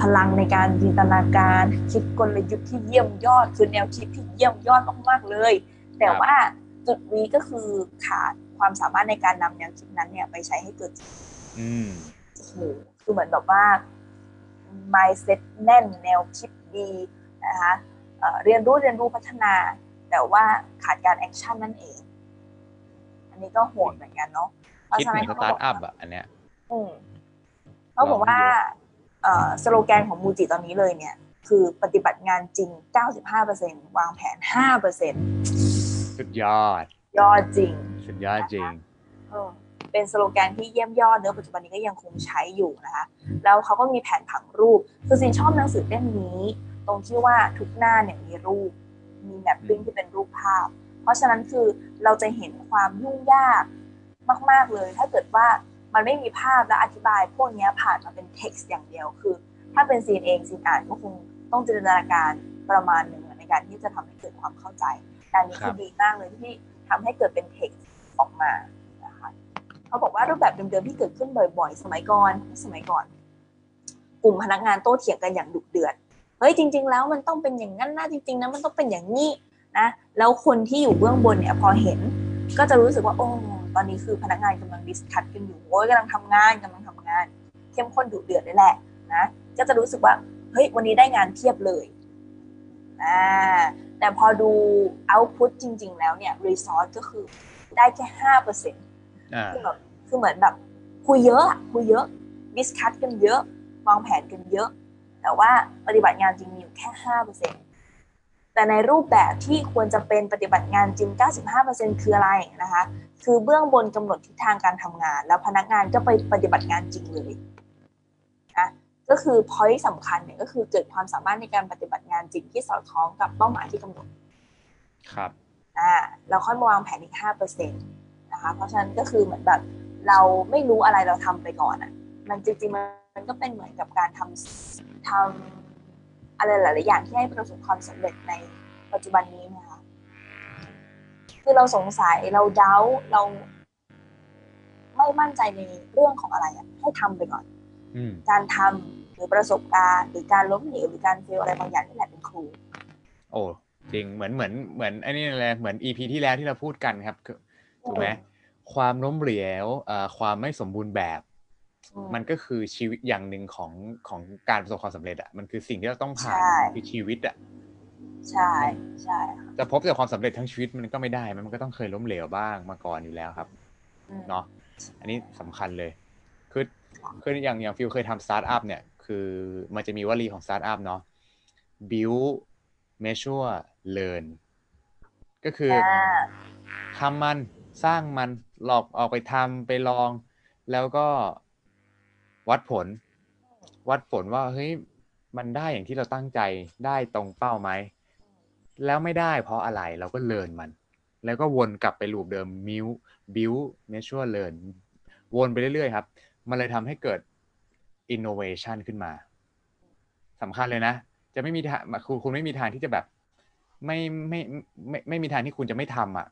พลังในการจินตนาการคิดกลยุทธ์ที่เยี่ยมยอดคือแนวคิดที่เยี่ยมยอดมากๆเลย แต่ว่าจุดวีก็คือขาดความสามารถในการนำแนวคิดนั้นเนี่ยไปใช้ให้เกิดอืมโอ้โหคือเหมือนแบบว่า mindset แน่นแนวคิดดีนะคะ เอ่อเรียนรู้เรียนรู้พัฒนา แต่ว่าขาดการ action นั่นเอง อันนี้ก็โหดเหมือนกันเนาะเพราะคิดฉะเหมืนั้อนนสเขาก็ตาบร์อกทอัพอะอันเนี้ยอืมเขาบอกว่าเอ่อสโลแกนของมูจิตอนนี้เลยเนี่ย คือปฏิบัติงานจริง 95%วางแผน 5%สุดยอด ยอดจริง สุดยอดจริงเออเป็นสโลแกนที่เยี่ยมยอดเนื้อะปัจจุบันนี้ก็ยังคงใช้อยู่นะคะ แล้วเขาก็มีแผนผังรูป คือซินชอบหนังสือเล่มนี้ ตรงที่ว่าทุกหน้าเนี่ยมีรูป มีแมปปิ้งที่เป็นรูปภาพ เพราะฉะนั้นคือเราจะเห็นความยุ่งยากมาก ๆเลย ถ้าเกิดว่ามันไม่มีภาพและอธิบายพวกเนี้ยผ่านมาเป็นเท็กซ์อย่างเดียวคือ ถ้าเป็นซีนเองซีนอ่านก็คงต้องจินตนาการประมาณหนึ่งในการที่จะทำให้เกิดความเข้าใจครับการนี้คือดีมากเลยที่ทำให้เกิดเป็นเท็กซ์ออกมานะคะเขาบอกว่ารูปแบบเดิมๆที่เกิดขึ้นบ่อย ๆ สมัยก่อนสมัยก่อน กลุ่มพนักงานโต้เถียงกันอย่างดุเดือด เฮ้ยจริง ๆ แล้วมันต้องเป็นอย่างนั้นนะจริง ๆนะมันต้องเป็นอย่างนี้นะแล้วคนที่อยู่เบื้องบนเนี่ยพอเห็น ก็จะรู้สึกว่าโอ้ตอนนี้คือพนักงานกำลัง discuss กันอยู่โอ้ยกำลังทำงานกำลังทำงาน เข้มข้นดุเดือดเลยแหละนะก็จะรู้สึกว่าเฮ้ยวันนี้ได้งานเพียบเลยอ่าแต่พอดู output จริง ๆ แล้วเนี่ย result ก็คือได้แค่ห้าเปอร์เซ็นต์อ่าคือแบบคือเหมือนแบบคุยเยอะอะคุยเยอะdiscuss กันเยอะวางแผนกันเยอะ แต่ว่าปฏิบัติงานจริงมีอยู่แค่ห้าเปอร์เซ็นแต่ในรูปแบบที่ควรจะเป็นปฏิบัติงานจริง 95%คืออะไรนะคะ คือเบื้องบนกำหนดทิศทางการทำงาน แล้วพนักงานก็ไปปฏิบัติงานจริงเลยนะก็คือ point สำคัญเนี่ยก็คือเกิดความสามารถในการปฏิบัติงานจริงที่สอดคล้องกับเป้าหมายที่กำหนด ครับอ่าเราค่อยมาวางแผนอีกห้าเปอร์เซ็นต์นะคะ เพราะฉะนั้นก็คือเหมือนแบบเราไม่รู้อะไรเราทำไปก่อนอะ มันจริงๆมัน มันก็เป็นเหมือนกับการทำทำอะไรหลาย ๆ อย่างที่ให้ประสบความสำเร็จในปัจจุบันนี้นะคะคือเราสงสัยเราเดาเราไม่มั่นใจในเรื่องของอะไรอะให้ทำไปก่อนอืมการทำหรือประสบการณ์หรือการล้มเหลวหรือการเฟลอะไรบางอย่างนี่แหละเป็นครู โอ้จริงเหมือนเหมือนเหมือนไอ้นี่เลยเหมือน EP ที่แล้วที่เราพูดกันครับคือถูกไหมความล้มเหลวเอ่อความไม่สมบูรณ์แบบอื มมันก็คือชีวิตอย่างหนึ่งของของการประสบความสำเร็จอะมันคือสิ่งที่เราต้องผ่านใช่คือชีวิตอะใช่ใช่ค่ะจะพบแต่ความสำเร็จทั้งชีวิตมันก็ไม่ได้ มันก็ต้องเคยล้มเหลวบ้างมาก่อนอยู่แล้วครับอืมเนาะอันนี้สำคัญเลยคือคืออย่างอย่างฟิลเคยทำสตาร์ทอัพเนี่ย คือมันจะมีวลีของสตาร์ทอัพเนาะ build measure learn ก็คือออ่าทำมันสร้างมันหลอกออกไปทำไปลอง แล้วก็ วัดผล วัดผลว่าเฮ้ยมันได้อย่างที่เราตั้งใจได้ตรงเป้าไหมแล้วไม่ได้เพราะอะไรเราก็ learn มัน แล้วก็วนกลับไป loop เดิม build build measure learnวนไปเรื่อยๆครับ มันเลยทำให้เกิด innovation ขึ้นมาสำคัญเลยนะ จะไม่มีทางคุณคุณไม่มีทางที่จะแบบ ไม่ไม่ไม่ไม่ไม่มีทางที่คุณจะไม่ทำอะ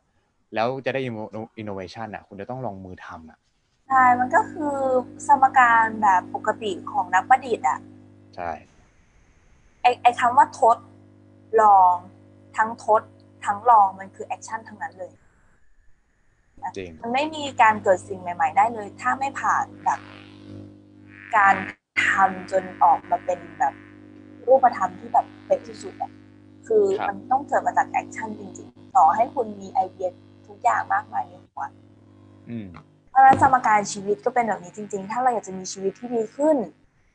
แล้วจะได้ inno- innovation อะ คุณจะต้องลงมือทำอะ ใช่ มันก็คือสมการแบบปกติของนักประดิษฐ์อะใช่ ไอไอคำว่าทดลองทั้งทดทั้งลองมันคือ action ทั้งนั้นเลย จริง มันไม่มีการเกิดสิ่งใหม่ ๆ ได้เลย ถ้าไม่ผ่านแบบการทำจนออกมาเป็นแบบรูปธรรมที่แบบเป๊ะที่สุดอะคือครับมันต้องเกิดมาจากแอคชั่นจริง ๆ ต่อให้คุณมีไอเดียทุกอย่างมากมายในหัวอืมเพ ราะฉะนั้นสมการชีวิตก็เป็นแบบนี้จริง ๆ ถ้าเราอยากจะมีชีวิตที่ดีขึ้น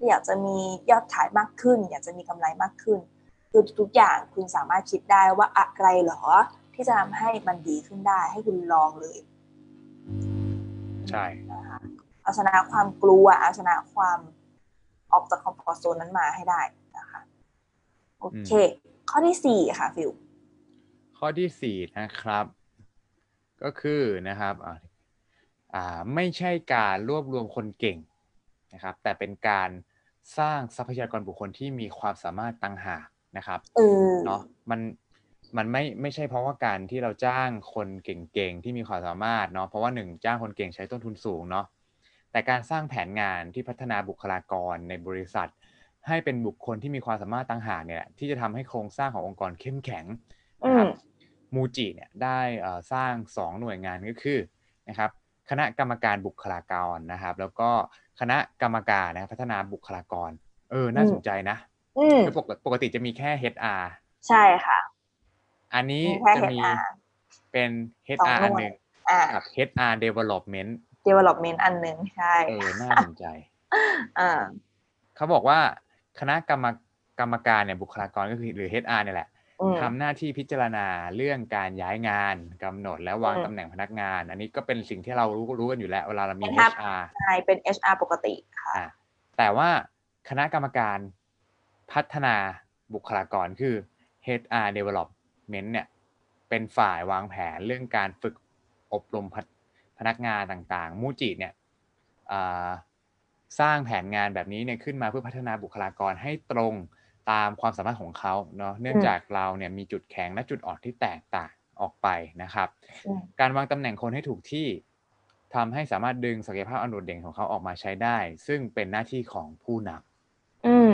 อยากจะมียอดขายมากขึ้น อยากจะมีกำไรมากขึ้น คือทุกๆอย่างคุณสามารถคิดได้ว่าอะไรเหรอ ที่จะทำให้มันดีขึ้นได้ให้คุณลองเลย ใช่นะคะเอาชนะความกลัวเอาชนะความออกจากคอมฟอร์ทโซนนั้นมาให้ได้นะคะ โอเค ข้อที่สี่ค่ะฟิวข้อที่สี่นะครับ ก็คือนะครับอ่าอ่า ไม่ใช่การรวบรวมคนเก่งนะครับ แต่เป็นการสร้างทรัพยากรบุคคลที่มีความสามารถต่างหากนะครับเออเนาะมันมันไม่ไม่ใช่เพราะว่าการที่เราจ้างคนเก่งๆที่มีความสามารถเนาะเพราะว่าหนึ่งจ้างคนเก่งใช้ต้นทุนสูงเนาะแต่การสร้างแผนงานที่พัฒนาบุคลากรในบริษัท ให้เป็นบุคคลที่มีความสามารถต่างหากเนี่ยแหละที่จะทำให้โครงสร้างขององค์กรเข้มแข็งนะครับอืมมูจิเนี่ยได้เอ่อสร้าง 2 หน่วยงานก็คือนะครับ คณะกรรมการบุคลากรนะครับ แล้วก็คณะกรรมการนะครับพัฒนาบุคลากร เออ น่าอืมสนใจนะอืมคือปกติปกติจะมีแค่ HR ใช่ค่ะ อันนี้มีแค่จะมี HR เป็นสอง HR หน่วยอันหนึ่งอ่ากับ HR development development อันหนึ่งใช่ เออ น่าสนใจอ่าเขาบอกว่าคณะกรรมกรรมการเนี่ยบุคลากรก็คือหรือ HR เนี่ยแหละอืม ทำหน้าที่พิจารณาเรื่องการย้ายงานกำหนดและวางอืมตำแหน่งพนักงาน อันนี้ก็เป็นสิ่งที่เรารู้รู้กันอยู่แล้วเวลาเรามีเป็นครับ HR ใช่เป็น HR ปกติค่ะอะแต่ว่าคณะกรรมการพัฒนาบุคลากรคือ HR development เนี่ย เป็นฝ่ายวางแผนเรื่องการฝึกอบรมพพนักงานต่างๆ มูจิเนี่ยอ่าสร้างแผนงานแบบนี้เนี่ยขึ้นมาเพื่อพัฒนาบุคลากรให้ตรง ตามความสามารถของเขาเนาะเนื่องอืมจากเราเนี่ยมีจุดแข็งและจุดอ่อนที่แตกต่างออกไปนะครับอืมการวางตำแหน่งคนให้ถูกที่ทำให้สามารถดึงศักยภาพอันโดดเด่นของเขาออกมาใช้ได้ ซึ่งเป็นหน้าที่ของผู้นอืม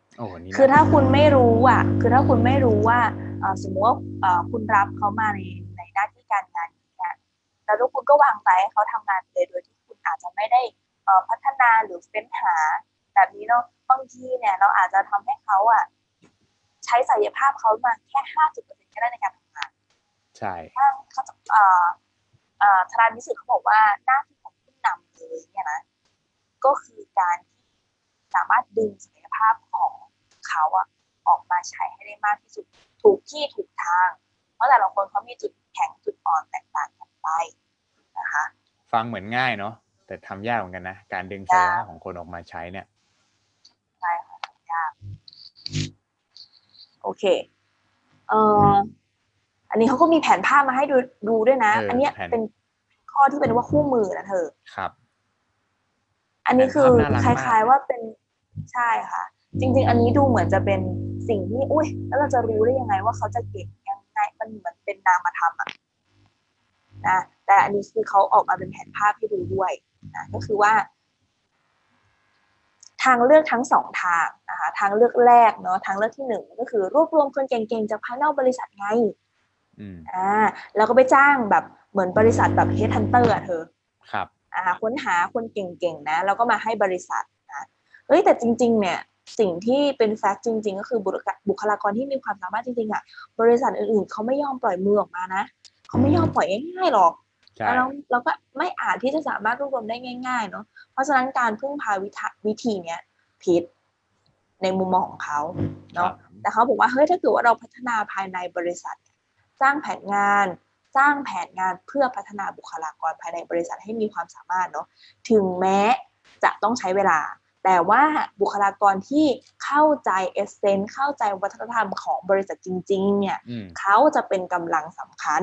ำโอ้โหนี่คือถ้าน่คุณไม่รู้อะ คือถ้าคุณไม่รู้ว่าเอ่อสมมติว่าเอ่อคุณรับเขามาในในหน้าที่การงานนี้เนี่ยแล้วทุกคุณก็วางใจให้เขาทำงานเลยโดยที่คุณอาจจะไม่ได้เอ่อพัฒนาหรือเฟ้นหา แบบนี้เนาะบางทีเนี่ยเราอาจจะทำให้เขาอะใช้ศักยภาพเขามาแค่ห้าสิบเปอร์เซ็นต์ก็ได้ในการทำงานใช่ถ้าเขาจะเอ่อเอ่อทรานนิสึเขาบอกว่าหน้าที่ของผู้นำเลยเนี่ยนะก็คือการที่สามารถดึงศักยภาพของเขาอะออกมาใช้ให้ได้มากที่สุด ถูกที่ถูกทาง เพราะแต่ละคนเขามีจุดแข็งจุดอ่อนแตกต่างกันไปนะคะ ฟังเหมือนง่ายเนาะแต่ทำยากเหมือนกันนะ การดึงศักยภาพของคนออกมาใช้เนี่ย ใช่ค่ะยาก โอเค เอ่ออันนี้เขาก็มีแผนภาพมาให้ดูดูด้วยนะเอออัอันเนี้ยแผนเป็นข้อที่เป็นว่าคู่มือนะเธอครับ อันนี้คือน่ารักคมากล้าย ๆ ว่าเป็นใช่ค่ะ จริง ๆ อันนี้ดูเหมือนจะเป็นสิ่งที่อุ้ยแล้วเราจะรู้ได้ยังไงว่าเขาจะเก่งยังไงมันเหมือนเป็นนามธรรมอะนะแต่อันนี้คือเขาออกมาเป็นแผนภาพให้ดูด้วยนะก็คือว่า ทางเลือกทั้งสองทางนะคะทางเลือกแรกเนาะทางเลือกที่หนึ่งก็คือ รวบรวมคนเก่งๆจากภายนอกบริษัทไงอืมอ่าแล้วก็ไปจ้างแบบเหมือนบริษัทแบบ headhunter อะเธอครับอ่าค้นหาคนเก่งๆนะแล้วก็มาให้บริษัทนะเฮ้ยแต่จริง ๆ เนี่ยสิ่งที่เป็น fact จริง ๆ ก็คือบุคลาบุคลากรที่มีความสามารถจริงๆอะบริษัทอื่นๆเขาไม่ยอมปล่อยมือออกมานะเขาไม่ยอมปล่อยง่ายๆหรอกใช่ แล้วเราก็ไม่อาจที่จะสามารถรวบรวมได้ง่าย ๆ เนาะเพราะฉะนั้นการพึ่งพาวิธาวิธีเนี้ยผิดในมุมมองของเขาครัเนาะบแต่เขาบอกว่าเฮ้ยถ้าเกิดว่าเราพัฒนาภายในบริษัท สร้างแผนงานสร้างแผนงานเพื่อพัฒนาบุคลากรภายในบริษัทให้มีความสามารถเนาะถึงแม้จะต้องใช้เวลา แต่ว่าบุคลากรที่เข้าใจเอเซนต์เข้าใจวัฒนธรรมของบริษัทจริง ๆ เนี่ยอืมเขาจะเป็นกำลังสำคัญ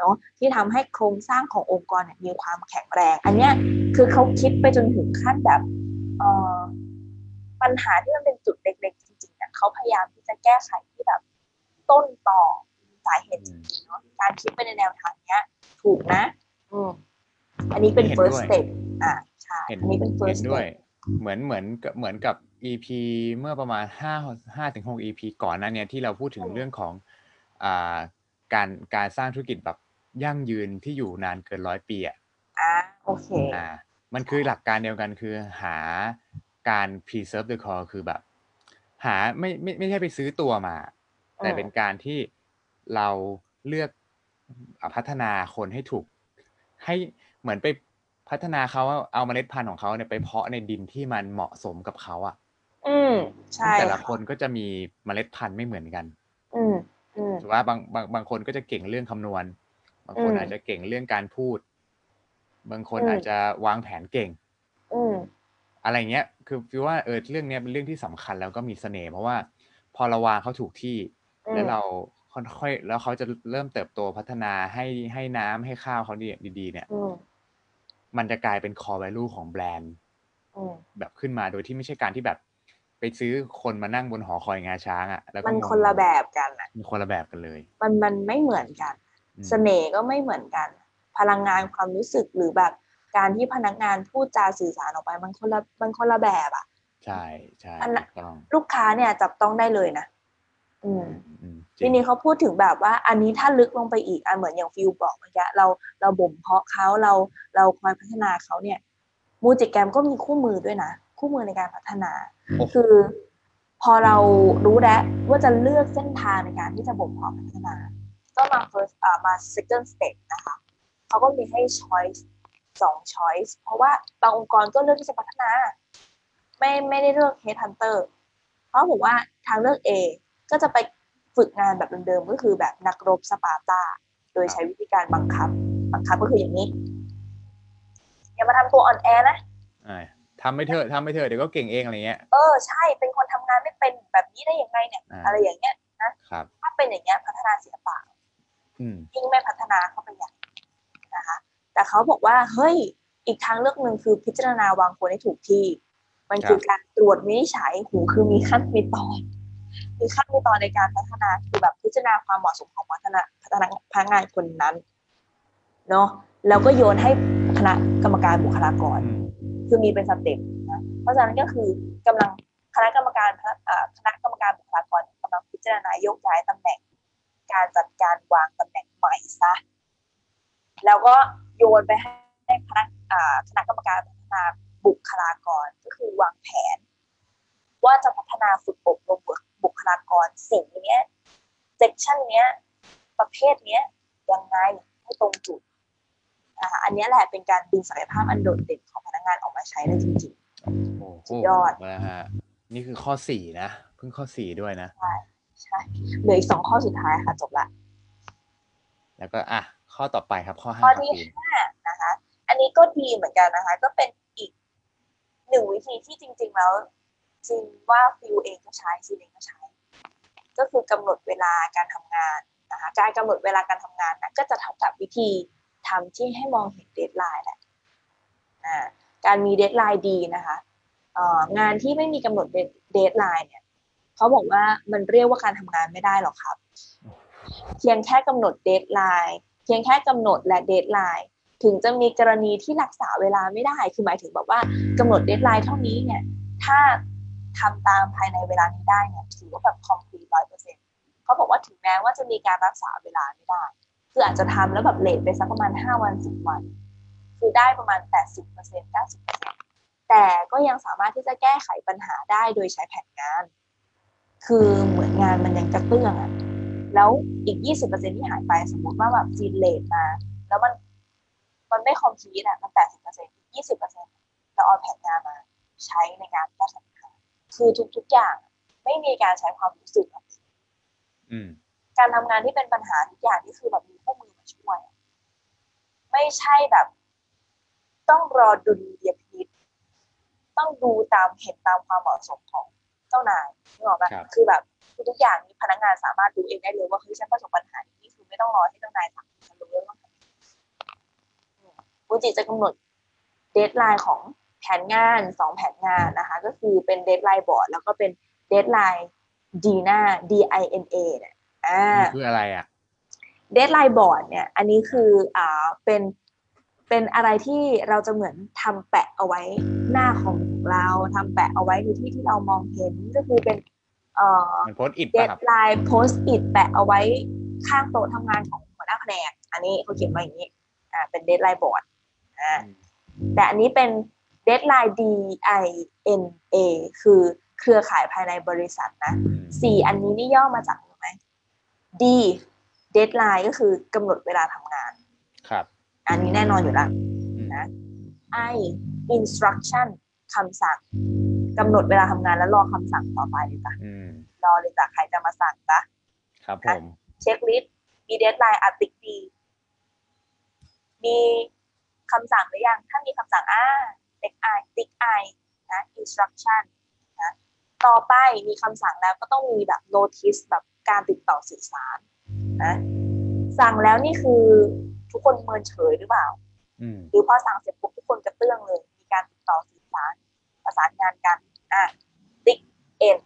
เนาะที่ทำให้โครงสร้างขององค์กรเนี่ยมีความแข็งแรง อันเนี้ยคือเขาคิดไปจนถึงขั้นแบบเอ่อปัญหาที่มันเป็นจุดเล็กๆจริงๆเนี่ยเขาพยายามที่จะแก้ไขที่แบบต้นต่อสาเหตุจริงๆเนาะการคิดไปในแนวทางเนี้ย ถูกนะ อืมอันนี้เป็นเห็น first ด้วย step อ่าใช่เห็นอันนี้เป็นเห็ first นด้วย step เหมือนเหมือนกับเหมือนกับ EP เมื่อประมาณห้าห้าถึงหก EP ก่อนหนั้นเนี่ยที่เราพูดถึงอืมเรื่องของอ่าการการสร้างธุรกิจแบบ ยั่งยืนที่อยู่นานเกินร้อยปีอะอ่าโอเคอ่ามันคือหลักการเดียวกันคือหาการ preserve the core คือแบบ หาไม่ไม่ไม่ใช่ไปซื้อตัวมา แต่อืมเป็นการที่เราเลือกอ่าพัฒนาคนให้ถูก ให้เหมือนไปพัฒนาเขาเอาเมล็ดพันธุ์ของเขาเนี่ยไปเพาะในดินที่มันเหมาะสมกับเขาอะ อืมใช่แต่ละค่ะคนก็จะมีเมล็ดพันธุ์ไม่เหมือนกัน อืมอืมถือว่าบางบางบางคนก็จะเก่งเรื่องคำนวณบางคนอืมอาจจะเก่งเรื่องการพูด บางคนอืมอาจจะวางแผนเก่งอืมอะไรเงี้ย คือฟิวว่าเออเรื่องเนี้ยเป็นเรื่องที่สำคัญแล้วก็มีเสน่ห์เพราะว่า พอเราวางเขาถูกที่อืมแล้วเราค่อยๆแล้วเขาจะเริ่มเติบโตพัฒนาให้ให้น้ำให้ข้าวเขาดีดีๆเนี่ยอืมมันจะกลายเป็น core value ของแบรนด์อืมแบบขึ้นมาโดยที่ไม่ใช่การที่แบบ ไปซื้อคนมานั่งบนหอคอยงาช้างอะ่ะแล้วก็มันงงคนละแบบกันอะมันคนละแบบกันเลย มันมันไม่เหมือนกันอืม เสน่ห์ก็ไม่เหมือนกัน พลังงานความรู้สึกหรือแบบการที่พนักงานพูดจาสื่อสารออกไปมันคนละมันคนละแบบอะ ใช่ใช่อันน่ะถูกต้องลูกค้าเนี่ยจับต้องได้เลยนะอืมอืมจริทีงนี้เขาพูดถึงแบบว่า อันนี้ถ้าลึกลงไปอีกอะเหมือนอย่างฟิลบอกเมื่อกี้เราเราบ่มเพาะเขาเราเราคอยพัฒนาเขาเนี่ย มูจิแกรมก็มีคู่มือด้วยนะ คู่มือในการพัฒนาโอ้โหคือ พอเรารู้แล้วว่าจะเลือกเส้นทางในการที่จะบ่มเพาะพัฒนา ก็มา first อ่ามา second step นะคะเขาก็มีให้ choice สอง choice เพราะว่าบางองค์กรก็เลือกที่จะพัฒนา ไม่ไม่ได้เลือก head hunter เพราะบอกว่าทางเลือก A ก็จะไปฝึกงานแบบเดิมๆก็คือแบบนักรบสปาร์ตา โดยใช้วิธีการบังคับ บังคับก็คืออย่างนี้ อย่ามาทำตัวอ่อนแอนะอ่าทำไม่เถอะทำไม่เถอะเดี๋ยวก็เก่งเองอะไรเงี้ย เออใช่เป็นคนทำงานไม่เป็นแบบนี้ได้ยังไงเนี่ยอ่าอะไรอย่างเงี้ยนะครับถ้าเป็นอย่างเงี้ยพัฒนาเสียเปล่าอืม ยิ่งไม่พัฒนาเข้าไปใหญ่นะคะแต่เขาบอกว่าเฮ้ยอีกทางเลือกหนึ่งคือพิจารณาวางคนให้ถูกที่ มันคือการตรวจวินิจฉัยหูคือมีขั้นมีตอนมีขั้นมีตอนในการพัฒนาคือแบบพิจารณาความเหมาะสมของพัฒนาพัฒนาพนักงานคนนั้นเนาะแล้วก็โยนให้คณะกรรมการบุคลากรอืมคือมีเป็นสเต็ปนะเพราะฉะนั้นก็คือกำลังคณะกรรมการเอ่อคณะกรรมการบุคลากรกำลังพิจารณาโยกย้ายตำแหน่ง การจัดการวางตำแหน่งใหม่ซะแล้วก็โยนไปให้คณะอ่าคณะกรรมการพัฒนาบุคลากรก็คือวางแผน ว่าจะพัฒนาฝึกอบรมบุคลากรสิ่งเนี้ยเซกชันเนี้ย ประเภทเนี้ยยังไงให้ตรงจุดนะคะอันเนี้ยแหละเป็นการดึงศักยภาพอันโดดเด่นของพนักงานออกมาใช้ได้จริงโอ้โหสุดยอดนะฮะนี่คือข้อสี่นะเพิ่งข้อสี่ด้วยนะๆ ใช่เหลืออีกสองข้อสุดท้ายค่ะจบละ แล้วก็อะข้อต่อไปครับ ข้อห้าข้อครับที่คุณห้านะคะ อันนี้ก็ดีเหมือนกันนะคะ ก็เป็นอีกหนึ่งวิธีที่จริง ๆ แล้ว จริงว่าฟิลเองก็ใช้ซีเองก็ใช้ ก็คือกำหนดเวลาการทำงานนะคะ การกำหนดเวลาการทำงานนะก็จะเท่ากับวิธีทำที่ให้มองเห็น deadline แหละอ่าการมี deadline ดีนะคะเอ่องานที่ไม่มีกำหนด deadline เนี่ย เขาบอกว่ามันเรียกว่าการทำงานไม่ได้หรอกครับ เพียงแค่กำหนด deadline เพียงแค่กำหนดและ deadline ถึงจะมีกรณีที่รักษาเวลาไม่ได้ คือหมายถึงแบบว่ากำหนด deadline เท่านี้เนี่ย ถ้าทำตามภายในเวลานี้ได้เนี่ยถือว่าแบบ complete ร้อยเปอร์เซ็นต์เขาบอกว่าถึงแม้ว่าจะมีการรักษาเวลาไม่ได้ คืออาจจะทำแล้วแบบ late ไปสักประมาณห้าวันสิบวัน คือได้ประมาณแปดสิบเปอร์เซ็นต์เก้าสิบเปอร์เซ็นต์แต่ก็ยังสามารถที่จะแก้ไขปัญหาได้โดยใช้แผนงาน คือเหมือนงานมันยังกระเตื้องอะแล้วอีกยี่สิบเปอร์เซ็นที่หายไปสมมติว่าแบบซีน late มา แล้วมันมันไม่ complete อะมันแปดสิบเปอร์เซ็นต์ยี่สิบเปอร์เซ็นต์เราเอาแผนงานมาใช้ในการแก้ปัญหาคือทุกๆอย่างไม่มีการใช้ความรู้สึกอะอืมการทำงานที่เป็นปัญหาทุกอย่างนี่คือแบบมีคู่มือมาช่วยอะไม่ใช่แบบ ต้องรอดุลยพินิจต้องดูตามเห็นตามความเหมาะสมของ เจ้านายนึกออกไหมครับคือแบบทุกๆอย่างนี้พนักงานสามารถดูเองได้เลยว่าเฮ้ยฉันประสบปัญหานี้คือไม่ต้องรอให้เจ้านายสั่งฉันรู้ว่าต้องทำยังไง MUJI จะกำหนด deadline ของแผนงานสองแผนงานนะคะ ก็คือเป็น deadline board แล้วก็เป็นเดทไลน์ดีนา D I N A เนี่ยอ่ามันคืออะไรอะ deadline board เนี่ย อันนี้คืออ่าเป็นเป็นอะไรที่เราจะเหมือนทำแปะเอาไว้หน้าของ เราทำแปะเอาไว้ในที่ที่เรามองเห็นก็คือเป็นเอ่อมัน Post-it deadline ป่ะครับ Post-it แปะเอาไว้ข้างโต๊ะทำงานของหัวหน้าแผนกอันนี้เขาเขียนมาอย่างนี้อ่าเป็น deadline board อ่าแต่อันนี้เป็นเดทไลน์ D I N A คือเครือข่ายภายในบริษัทนะอืมสี่อันนี้นี่ย่อมาจากอะไรไหม D deadline ก็คือกำหนดเวลาทำงาน ครับ อันนี้แน่นอนอยู่แล้วอืมนะ I instruction คำสั่งกำหนดเวลาทำงานแล้วรอคำสั่งต่อไปเลยจ้ะอืมรอเลยจ้ะใครจะมาสั่งจ้ะครับผม checklist มี deadline อ่าติ๊ก D มีคำสั่งหรือยัง ถ้ามีคำสั่งอ่าติ๊ก I ติ๊ก I นะ instruction นะต่อไปมีคำสั่งแล้วก็ต้องมีแบบ notice แบบการติดต่อสื่อสารนะสั่งแล้วนี่คือทุกคนเมินเฉยหรือเปล่าอืมหรือพอสั่งเสร็จปุ๊บทุกคนกระเตื้องเลย มีการติดต่อสื่อสาร ประสานงานกันอะติ๊กเอ็น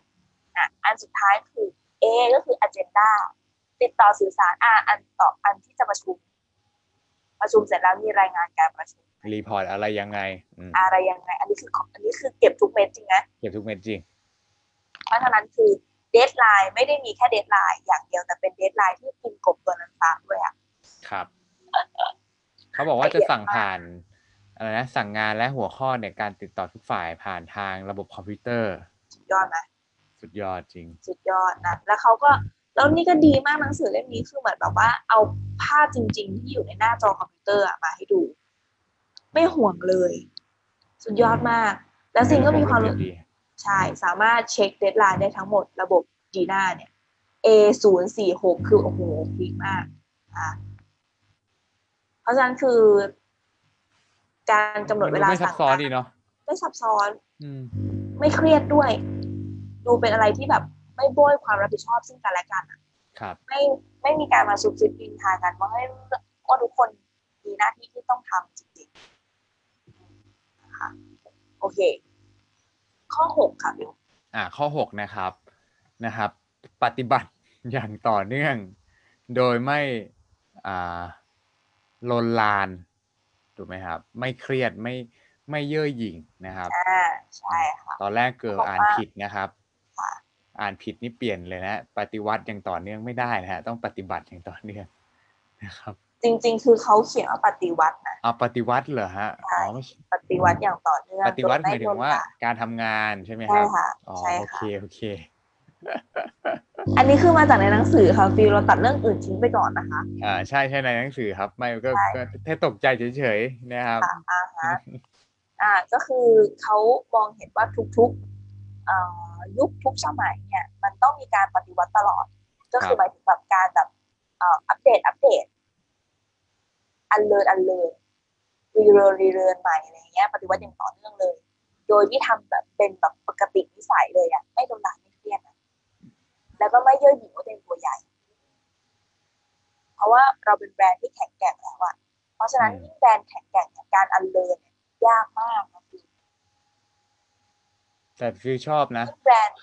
อะอันสุดท้ายคือ A ก็คือ agenda ติดต่อสื่อสารอะอันต่ออันที่จะประชุม ประชุมเสร็จแล้วมีรายงานการประชุมreport อะไรยังไงอืมอะไรยังไง อันนี้คือของอันนี้คือเก็บทุกเม็ดจริงนะเก็บทุกเม็ดจริง เพราะฉะนั้นคือ deadline ไม่ได้มีแค่ deadline อย่างเดียวแต่เป็น deadline ที่กินกบตัวนั้นซะด้วยอะครับ เขาบอกว่าจะสั่งผ่าน อะไรนะสั่งงานและหัวข้อเนี่ยการติดต่อทุกฝ่ายผ่านทางระบบคอมพิวเตอร์สุดยอดไหมสุดยอดจริง สุดยอดนะแล้วเขาก็แล้วนี่ก็ดีมากหนังสือเล่มนี้คือเหมือนแบบว่า เอาภาพจริง ๆ ที่อยู่ในหน้าจอคอมพิวเตอร์อะมาให้ดู ไม่ห่วงเลย สุดยอดมาก แล้วซิงก็มีความรู้ดีใช่สามารถเช็ค deadline ได้ทั้งหมดระบบ DINA เนี่ย A ศูนย์สี่หกคือโอ้โห peak มากอะเพราะฉะนั้นคือ การกำหนดเวลาไม่ซับซ้อนดีเนาะไม่ซับซ้อน อืม ไม่เครียดด้วย ดูเป็นอะไรที่แบบไม่โบยความรับผิดชอบซึ่งกันและกันอะครับไม่ไม่มีการมาซุบซิบดินทากันว่าให้ว่าทุกคนมีหน้าที่ที่ต้องทำจริงๆนะคะโอเค ข้อหกค่ะบิวอ่า ข้อหกนะครับนะครับ ปฏิบัติอย่างต่อเนื่อง โดยไม่อ่าลนลาน ถูกไหมครับ ไม่เครียดไม่ไม่เย่อหยิ่งนะครับอ่าใช่ค่ะตอนแรกเกิดบอกว่าอ่านผิดนะครับค่ะอ่านผิดนี่เปลี่ยนเลยนะปฏิวัติอย่างต่อเนื่องไม่ได้นะฮะต้องปฏิบัติอย่างต่อเนื่องนะครับ จริง ๆ คือเขาเขียนว่าปฏิวัตินะเอาปฏิวัติเหรอฮะใช่อ๋อไม่ใช่ปฏิวัติอย่างต่อเนื่องปฏิวัติหโดมายถึงว่าไโดนด่การทำงานใช่ไหมคใช่รับค่ะอ๋อใช่โอค่ะเคโอเค อันนี้คือมาจากในหนังสือค่ะฟิลเราตัดเรื่องอื่นทิ้งไปก่อนนะคะ อ่าใช่ใช่ในหนังสือครับ ไม่ก็ใช่ก็แค่ตกใจเฉยๆนะครับค่ะอ่าฮะอ่าก็คือเขามองเห็นว่าทุกๆเอ่อยุคทุกสมัยเนี่ย มันต้องมีการปฏิวัติตลอด ก็คือหมายถึงแบบการแบบเอ่ออัปเดตอัปเดต อันเลินอันเลินรีเรินรีเรินใหม่อะไรเงี้ย ปฏิวัติอย่างต่อเนื่องเลย โดยที่ทำแบบเป็นแบบปกตินิสัยเลยอะไม่โดนด่าไม่เครียดนะ แล้วก็ไม่เย่อหยิ่งว่าตัวเองตัวใหญ่ เพราะว่าเราเป็นแบรนด์ที่แข็งแกร่งแล้วอะเพราะฉะนั้นอืมยิ่งแบรนด์แข็งแกร่งเนี่ยการอันเลินเนี่ยยากมากนะแต่คือชอบนะยิ่งแบรนด์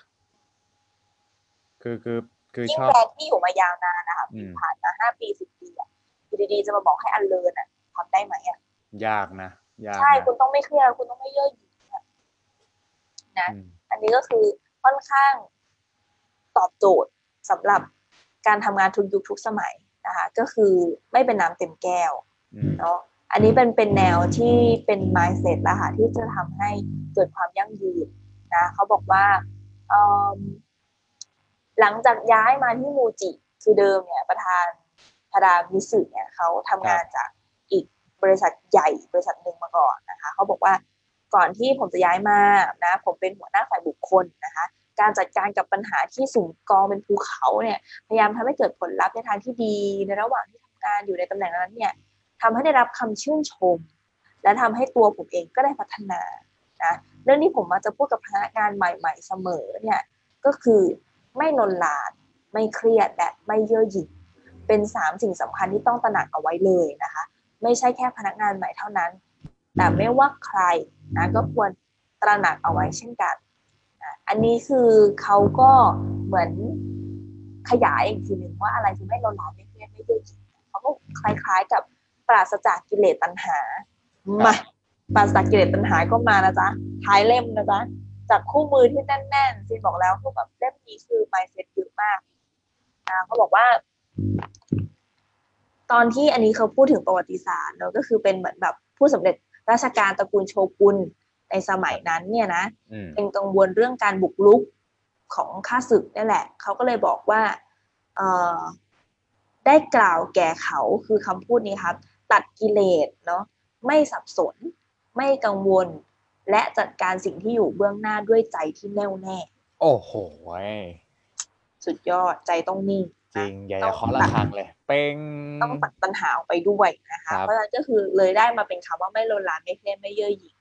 คือคือคือยิ่ชงอบแบรนด์ที่อยู่มายาวนานนะคะอืมผ่านมาห้าปีสิบปีอะอยู่ดีๆจะมาบอกให้อันเลินอะทำได้ไหมอะยากนะยากใช่นะคุณต้องไม่เครียดคุณต้องไม่เย่อหยิ่งอะนะอืมอันนี้ก็คือค่อนข้าง ตอบโจทย์สำหรับการทำงานทุกยุคทุกสมัยนะคะก็คือไม่เป็นน้ำเต็มแก้วอืมเนาะอันนี้เป็นเป็นแนวที่เป็น mindset แล้วค่ะที่จะทำให้เกิดความยั่งยืนนะเขาบอกว่าเอิ่มหลังจากย้ายมาที่มูจิคือเดิมเนี่ยประธานพาดามิสึเนี่ยเขาทำงานจากอีกบริษัทใหญ่บริษัทหนึ่งมาก่อนนะคะเขาบอกว่าก่อนที่ผมจะย้ายมานะผมเป็นหัวหน้าฝ่ายบุคคลนะคะ การจัดการกับปัญหาที่สูงกองเป็นภูเขาเนี่ยพยายามทำให้เกิดผลลัพธ์ในทางที่ดีในระหว่างที่ทำงานอยู่ในตำแหน่งนั้นเนี่ยทำให้ได้รับคำชื่นชม และทำให้ตัวผมเองก็ได้พัฒนานะเรื่องที่ผมมาจะพูดกับพนักงานใหม่ ๆ เสมอเนี่ยก็คือไม่นนลานไม่เครียดและไม่เย่อหยิ่งเป็นสามสิ่งสำคัญที่ต้องตระหนักเอาไว้เลยนะคะ ไม่ใช่แค่พนักงานใหม่เท่านั้น แต่ไม่ว่าใครนะก็ควรตระหนักเอาไว้เช่นกัน อันนี้คือเขาก็เหมือนขยายอีกทีหนึ่งว่าอะไรคือไม่นนลานไม่เครียดไม่เย่อหยิ่งเขาก็คล้ายๆกับปราศจากกิเลสตัณหามาปราศจากกิเลสตัณหาก็มานะจ๊ะท้ายเล่มนะจ๊ะจากคู่มือที่แน่นๆซินบอกแล้วคือแบบเล่มนี้คือ mindset เยอะมากนะเขาบอกว่า ตอนที่อันนี้เขาพูดถึงประวัติศาสตร์เนอะก็คือเป็นเหมือนแบบผู้สำเร็จราชการตระกูลโชกุน ในสมัยนั้นเนี่ยนะอืมเป็นกังวลเรื่องการบุกรุกของข้าศึกนี่แหละ เขาก็เลยบอกว่าเอ่อได้กล่าวแก่เขาคือคำพูดนี้ครับ ตัดกิเลสเนาะไม่สับสน ไม่กังวล และจัดการสิ่งที่อยู่เบื้องหน้าด้วยใจที่แน่วแน่ โอ้โหยสุดยอดใจต้องนิ่งจรินะงอย่าอย่าเคาะระฆังเลย เป้งต้องตัดปัญหาออกไปด้วยนะคะครับเพราะฉะนั้นก็คือเลยได้มาเป็นคำว่าไม่โลนลานไม่เครียดไม่เย่อหยิ่ง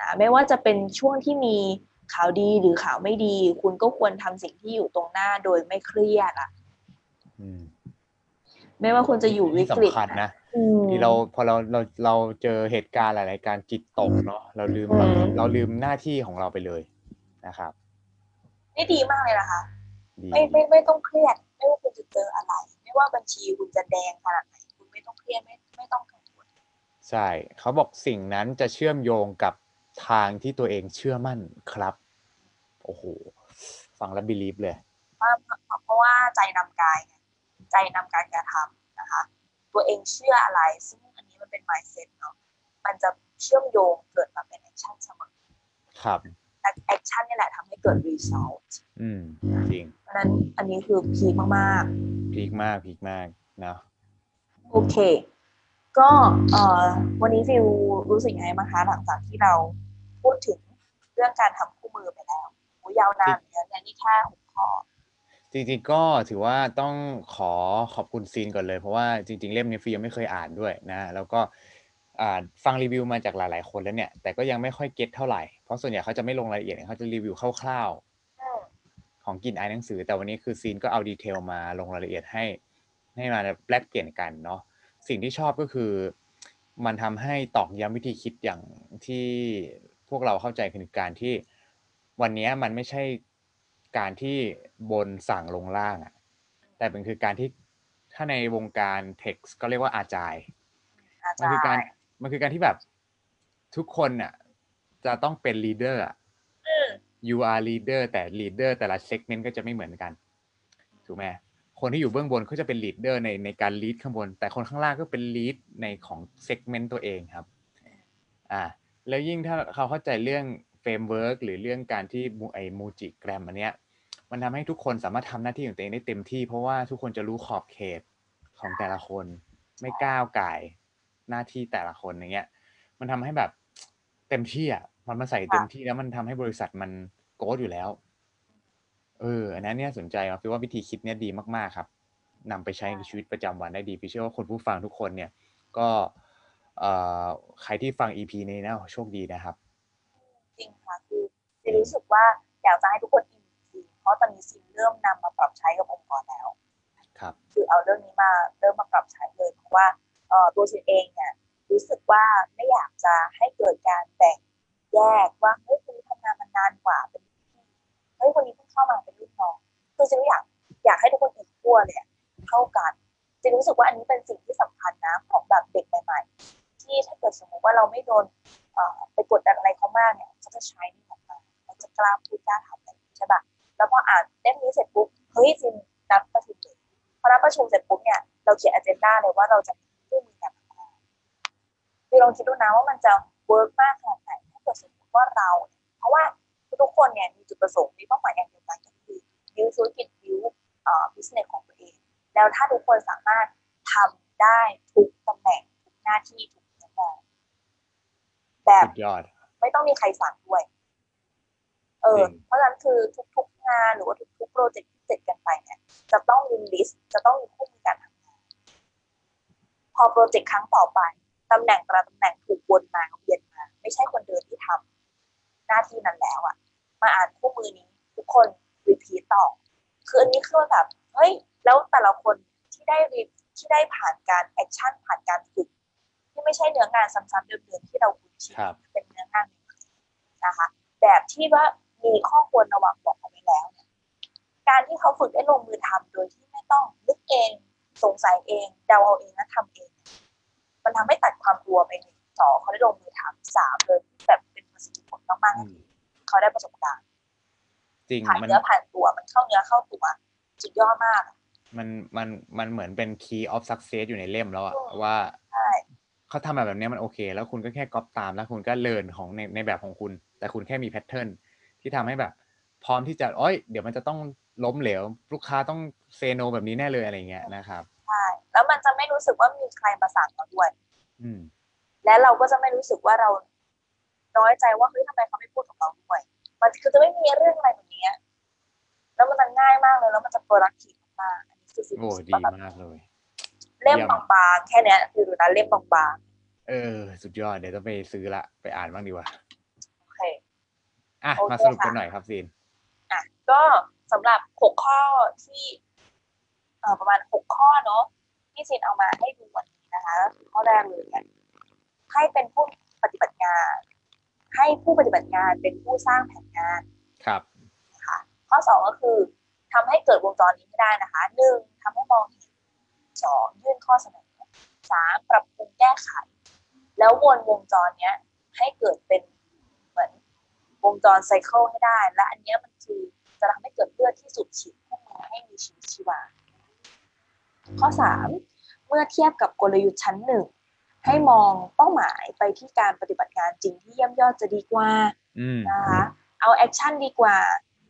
นะไม่ว่าจะเป็นช่วงที่มีข่าวดีหรือข่าวไม่ดี คุณก็ควรทำสิ่งที่อยู่ตรงหน้าโดยไม่เครียดอะอืมไม่ว่าคุณจะอยู่วินี่กฤตสำคัญนะอืมที่เราพอเราเราเราเจอเหตุการณ์หลายๆการจิตตกเนาะเราลืมแบบอืมเราลืมหน้าที่ของเราไปเลยนะครับนี่ดีมากเลยนะคะดีไม่ไม่ไม่ต้องเครียด ไม่ว่าคุณจะเจออะไร ไม่ว่าบัญชีคุณจะแดงขนาดไหนคุณไม่ต้องเครียดไม่ไม่ต้องกังวลใช่เขาบอกสิ่งนั้นจะเชื่อมโยงกับ ทางที่ตัวเองเชื่อมั่นครับ โอ้โห ฟังแล้วบิลีฟเลยว่าเพราะว่าใจนำกายไงใจนำการกระทำนะคะ ตัวเองเชื่ออะไร ซึ่งอันนี้มันเป็น mindset เนาะ มันจะเชื่อมโยงเกิดมาเป็น action เสมอ ครับ action นี่แหละทำให้เกิด result อืม จริงเพราะฉะนั้นอันนี้คือ peak มาก peak มาก peak มากเนาะๆโอเค ก็เอ่อวันนี้ฟิวรู้สึกยังไงบ้างคะหลังจากที่เรา พูดถึงเรื่องการทำคู่มือไปแล้วโหยาวนานเนกันนะนี่แค่หกข้อจริงๆก็ถือว่าต้องขอขอบคุณซีนก่อนเลย เพราะว่าจริง ๆ เล่มนี้ฟิยังไม่เคยอ่านด้วยนะ แล้วก็ฟังรีวิวมาจากหลาย ๆ คนแล้วเนี่ย แต่ก็ยังไม่ค่อย get เท่าไหร่ เพราะส่วนใหญ่เขาจะไม่ลงรายละเอียดเขาจะรีวิวคร่าวๆของกินไอายหนังสือ แต่วันนี้คือซีนก็เอา detail มาลงรายละเอียดให้ ให้มาแลกเปลี่ยนกันเนาะสิ่งที่ชอบก็คือ มันทำให้ตอกย้ำวิธีคิดอย่างที่ พวกเราเข้าใจคือการที่วันนี้มันไม่ใช่การที่บนสั่งลงล่างอะแต่เป็นคือการที่ถ้าในวงการ tech ก็เรียกว่า agile อะ agile คือการ มันคือการที่แบบทุกคนน่ะจะต้องเป็น leader อะอืม you are leader แต่ leader แต่ละ segment ก็จะไม่เหมือนกัน ถูกไหมคนที่อยู่เบื้องบนเขาจะเป็น leader ในในการ lead ข้างบน แต่คนข้างล่างก็เป็น lead ในของ segment ตัวเองครับ อ่า แล้วยิ่งถ้าเขาเข้าใจเรื่อง framework หรือเรื่องการที่มูไอมูจิแกรมอันเนี้ยมันทำให้ทุกคนสามารถทำหน้าที่ของตัวเองได้เต็มที่ เพราะว่าทุกคนจะรู้ขอบเขตของแต่ละคน ไม่ก้าวไก่ายหน้าที่แต่ละคนอย่างเงี้ย มันทำให้แบบเต็มที่อะมันมาใส่เต็มที่แล้วมันทำให้บริษัทมันโกรธอยู่แล้ว เอออันนั้นเนี่ยสนใจครับพี่ว่าวิธีคิดเนี่ยดีมากๆครับนำไปใช้ในชีวิตประจำวันได้ดีพี่เชื่อว่าคนผู้ฟังทุกคนเนี่ย ก็เอ่อ ใครที่ฟัง EP นี้นะโชคดีนะครับ จริงค่ะคือซีรู้สึกว่าอยากจะให้ทุกคนอินซีเพราะตอนนี้ซีเริ่มนำมาปรับใช้กับองค์กรแล้ว ครับ คือเอาเรื่องนี้มาเริ่มมาปรับใช้เลยเพราะว่าเอ่อตัวซีเองเนี่ยรู้สึกว่าไม่อยากจะให้เกิดการแบ่งแยกว่าเฮ้ยคนนี้ทำงานมานานกว่าเป็นเฮ้ยคนนี้เพิ่งเข้ามาเป็นรุ่นน้องคือจินอยากอยากให้ทุกคน equal เลยอะเท่ากันจินรู้สึกว่าอันนี้เป็นสิ่งที่สำคัญนะของแบบเด็กใหม่ๆ ที่ถ้าเกิดสมมติว่าเราไม่โดนไปกดดันอะไรเขามากเนี่ยเขาจะ shine ออกมาเขาจะกล้าพูดกล้าทำอะไรอย่างนี้ใช่ปะแล้วพออ่านเล่มนี้เสร็จปุ๊บเฮ้ยจินนัดประชุมเลยพอนัดประชุมเสร็จปุ๊บเนี่ยเราเขียน agenda เลยว่าเราจะมีคู่มือการทำงานคือลองคิดดูนะว่ามันจะ work มากขนาดไหนถ้าเกิดสมมติว่าเรา เพราะว่าทุกคนเนี่ยมีจุดประสงค์มีเป้าหมายอย่างเดียวกันก็คือ build ธุรกิจ build เอ่อ business ของตัวเอง แล้วถ้าทุกคนสามารถทำได้ทุกตำแหน่งทุกหน้าที่ แบบสุดยอดไม่ต้องมีใครสั่งด้วย เออจริงเพราะฉะนั้นคือทุกๆงานหรือว่าทุกๆโปรเจกต์ที่เสร็จกันไปเนี่ย จะต้องมี list จะต้องมีคู่มือการทำงานพอโปรเจกต์ครั้งต่อไปตำแหน่งแต่ละตำแหน่งถูกวนมาเวียนมา ไม่ใช่คนเดิมที่ทำหน้าที่นั้นแล้วอะมาอ่านคู่มือนี้ ทุกคน repeat ต่อ คืออันนี้คือแบบเฮ้ย แล้วแต่ละคนที่ได้รีที่ได้ผ่านการ action ผ่านการฝึกที่ ไม่ใช่เนื้องานซ้ำๆเดิมๆที่เราคุ้นชินครับเป็นเนื้องานใหม่ๆนะคะ แบบที่ว่ามีข้อควรระวังบอกเอาไว้แล้วเนี่ยการที่เขาฝึกได้ลงมือทำโดยที่ไม่ต้องนึกเองสงสัยเองเดาเอาเองและทำเองเนี่ยมันทำให้ตัดความกลัวไปหนึ่งสองเขาได้ลงมือทำสามเลยแบบเป็นประสิทธิผลมากอืมๆเขาได้ประสบการณ์จริงผ่านมันเนื้อผ่านตัวมันเข้าเนื้อเข้าตัวสุดยอดมาก มันมันมันเหมือนเป็น key of success อยู่ในเล่มแล้วอะอืมว่าใช่ เขาทำแบบแบบเนี้ยมันโอเค แล้วคุณก็แค่ก๊อปตามแล้วคุณก็เลิร์นของในในแบบของคุณ แต่คุณแค่มีแพทเทิร์นที่ทำให้แบบ พร้อมที่จะโอ้ยเดี๋ยวมันจะต้องล้มเหลว ลูกค้าต้องเซโนแบบนี้แน่เลยอะไรเงี้ยนะครับใช่แล้วมันจะไม่รู้สึกว่ามีใครมาสั่งเราด้วยอืมและเราก็จะไม่รู้สึกว่าเราน้อยใจว่าเฮ้ยทำไมเขาไม่พูดกับเราด้วยมันคือจะไม่มีเรื่องอะไรแบบนี้แล้วมันจะง่ายมากเลยแล้วมันจะ productive มากอันนี้คือสิ่งโอ้ที่ดีแบบมากเลย เล่มเยี่ยมบางๆแค่เนี้ยคือดูนะเล่มบางเออ สุดยอดเดี๋ยวต้องไปซื้อละไปอ่านบ้างดีกว่าๆโอเคอะโอเคมาสรุปกันค่ะหน่อยครับซีนอะก็สำหรับหกข้อที่เอ่อประมาณหกข้อเนาะที่ซินเอามาให้ดูวันนี้นะคะก็คือข้อแรกเลยเนี่ยให้เป็นผู้ปฏิบัติงาน ให้ผู้ปฏิบัติงานเป็นผู้สร้างแผนงานครับนะคะข้อสองก็คือทำให้เกิดวงจรนี้ให้ได้นะคะหนึ่งทำให้มองเห็น สองยื่นข้อเสนอสามปรับปรุงแก้ไข แล้ววนวงจรเนี้ยให้เกิดเป็นเหมือนวงจร cycle ให้ได้ และอันเนี้ยมันคือจะทำให้เกิดเลือดที่สูบฉีดคู่มือให้มีชีวิตชีวา ข้อสามเมื่อเทียบกับกลยุทธ์ชั้นหนึ่งให้มองเป้าหมายไปที่การปฏิบัติงานจริงที่เยี่ยมยอดจะดีกว่าอืมนะคะเอา action ดีกว่า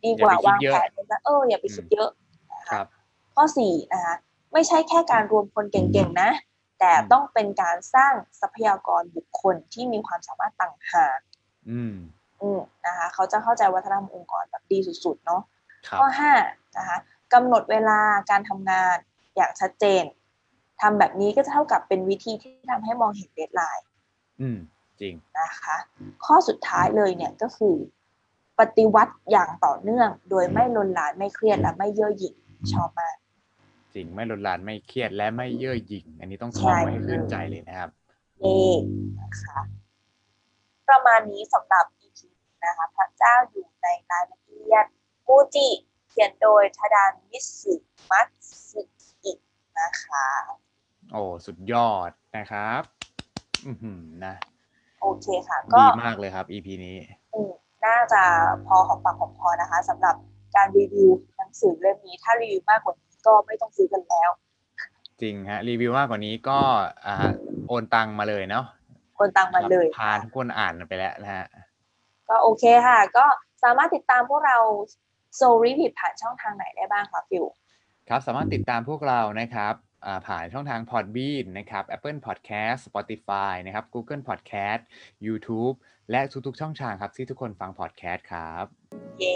ดีกว่าอย่าไปคิดวางเยอะแผนเป็นว่าเอออย่าไปคิดเยอะนะคคะรับ ข้อสี่นะคะ ไม่ใช่แค่การรวมคนเก่งๆนะ แต่อืมต้องเป็นการสร้างทรัพยากรบุคคลที่มีความสามารถต่างหากอืมอืมนะคะเขาจะเข้าใจวัฒนธรรมองค์กรแบบดีสุดๆเนาะครับข้อห้านะคะกำหนดเวลาการทำงานอย่างชัดเจนทำแบบนี้ก็จะเท่ากับเป็นวิธีที่ทำให้มองเห็นเดทไลน์อืมจริงนะคะ ข้อสุดท้ายเลยเนี่ยก็คือ ปฏิวัติอย่างต่อเนื่อง โดยไม่ลนลานไม่เครียดและไม่เย่อหยิ่งชอบมากจ ริง ไม่ลดลานไม่เครียดและไม่เย่อหยิ่ง อันนี้ต้องท่องใช่ไว้ให้ขึ้นใจเลยนะครับนี่นะคะประมาณนี้สำหรับ EP นะคะ พระเจ้าอยู่ในรายละเอียดมูจิเขียนโดยทดานมิสึมัตสึอินะคะ โอ้ สุดยอดนะครับ อือหือนะ โอเคค่ะ ก็ดีมากเลยครับ EP นี้อืมน่าจะพอหอมปากหอมคอนะคะสำหรับการรีวิวหนังสือเล่มนี้ถ้ารีวิวมากกว่านี้ ก็ไม่ต้องซื้อกันแล้ว จริงฮะ รีวิวมากกว่านี้ก็อ่าโอนตังมาเลยเนาะคนตังมาเลยพาทุกคนอ่านไปแล้วนะฮะก็โอเคค่ะ ก็สามารถติดตามพวกเราโซรีวิ t ผ่านช่องทางไหนได้บ้างคะฟิวครับสามารถติดตามพวกเรานะครับอ่าผ่านช่องทาง Podbean นะครับ Apple Podcast Spotify นะครับ Google Podcast YouTube และทุกๆช่องทางครับที่ทุกคนฟัง podcast ครับเย้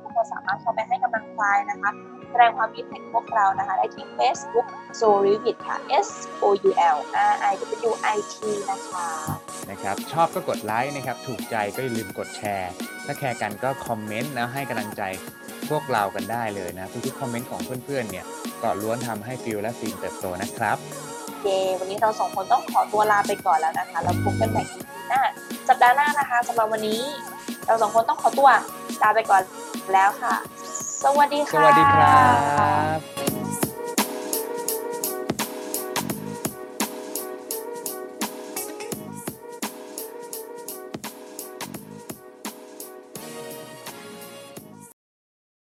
ทุกคนสามารถเข้าไปให้กำลังใจนะคะแสดงความคิดเห็นพวกเรานะคะได้ที่ Facebook s o r i v i t ค่ะ S O U L R I W I T นะคะนะครับชอบก็กดไลค์นะครับถูกใจก็อย่าลืมกดแชร์ ถ้าแคร์กันก็คอมเมนต์นะให้กำลังใจพวกเรากันได้เลยนะทุกๆคอมเมนต์ของเพื่อนๆเนี่ยก็ล้วนทำให้ฟิลและซีนเติบโตนะครับ เยวันนี้เราสองคนต้องขอตัวลาไปก่อนแล้วนะคะแล้วพบกันใหม่ EP หน้าสัปดาห์หน้านะคะสำหรับวันนี้ เราสองคนต้องขอตัวลาไปก่อนแล้วค่ะ สวัสดีค่ะ สวัสดีครับ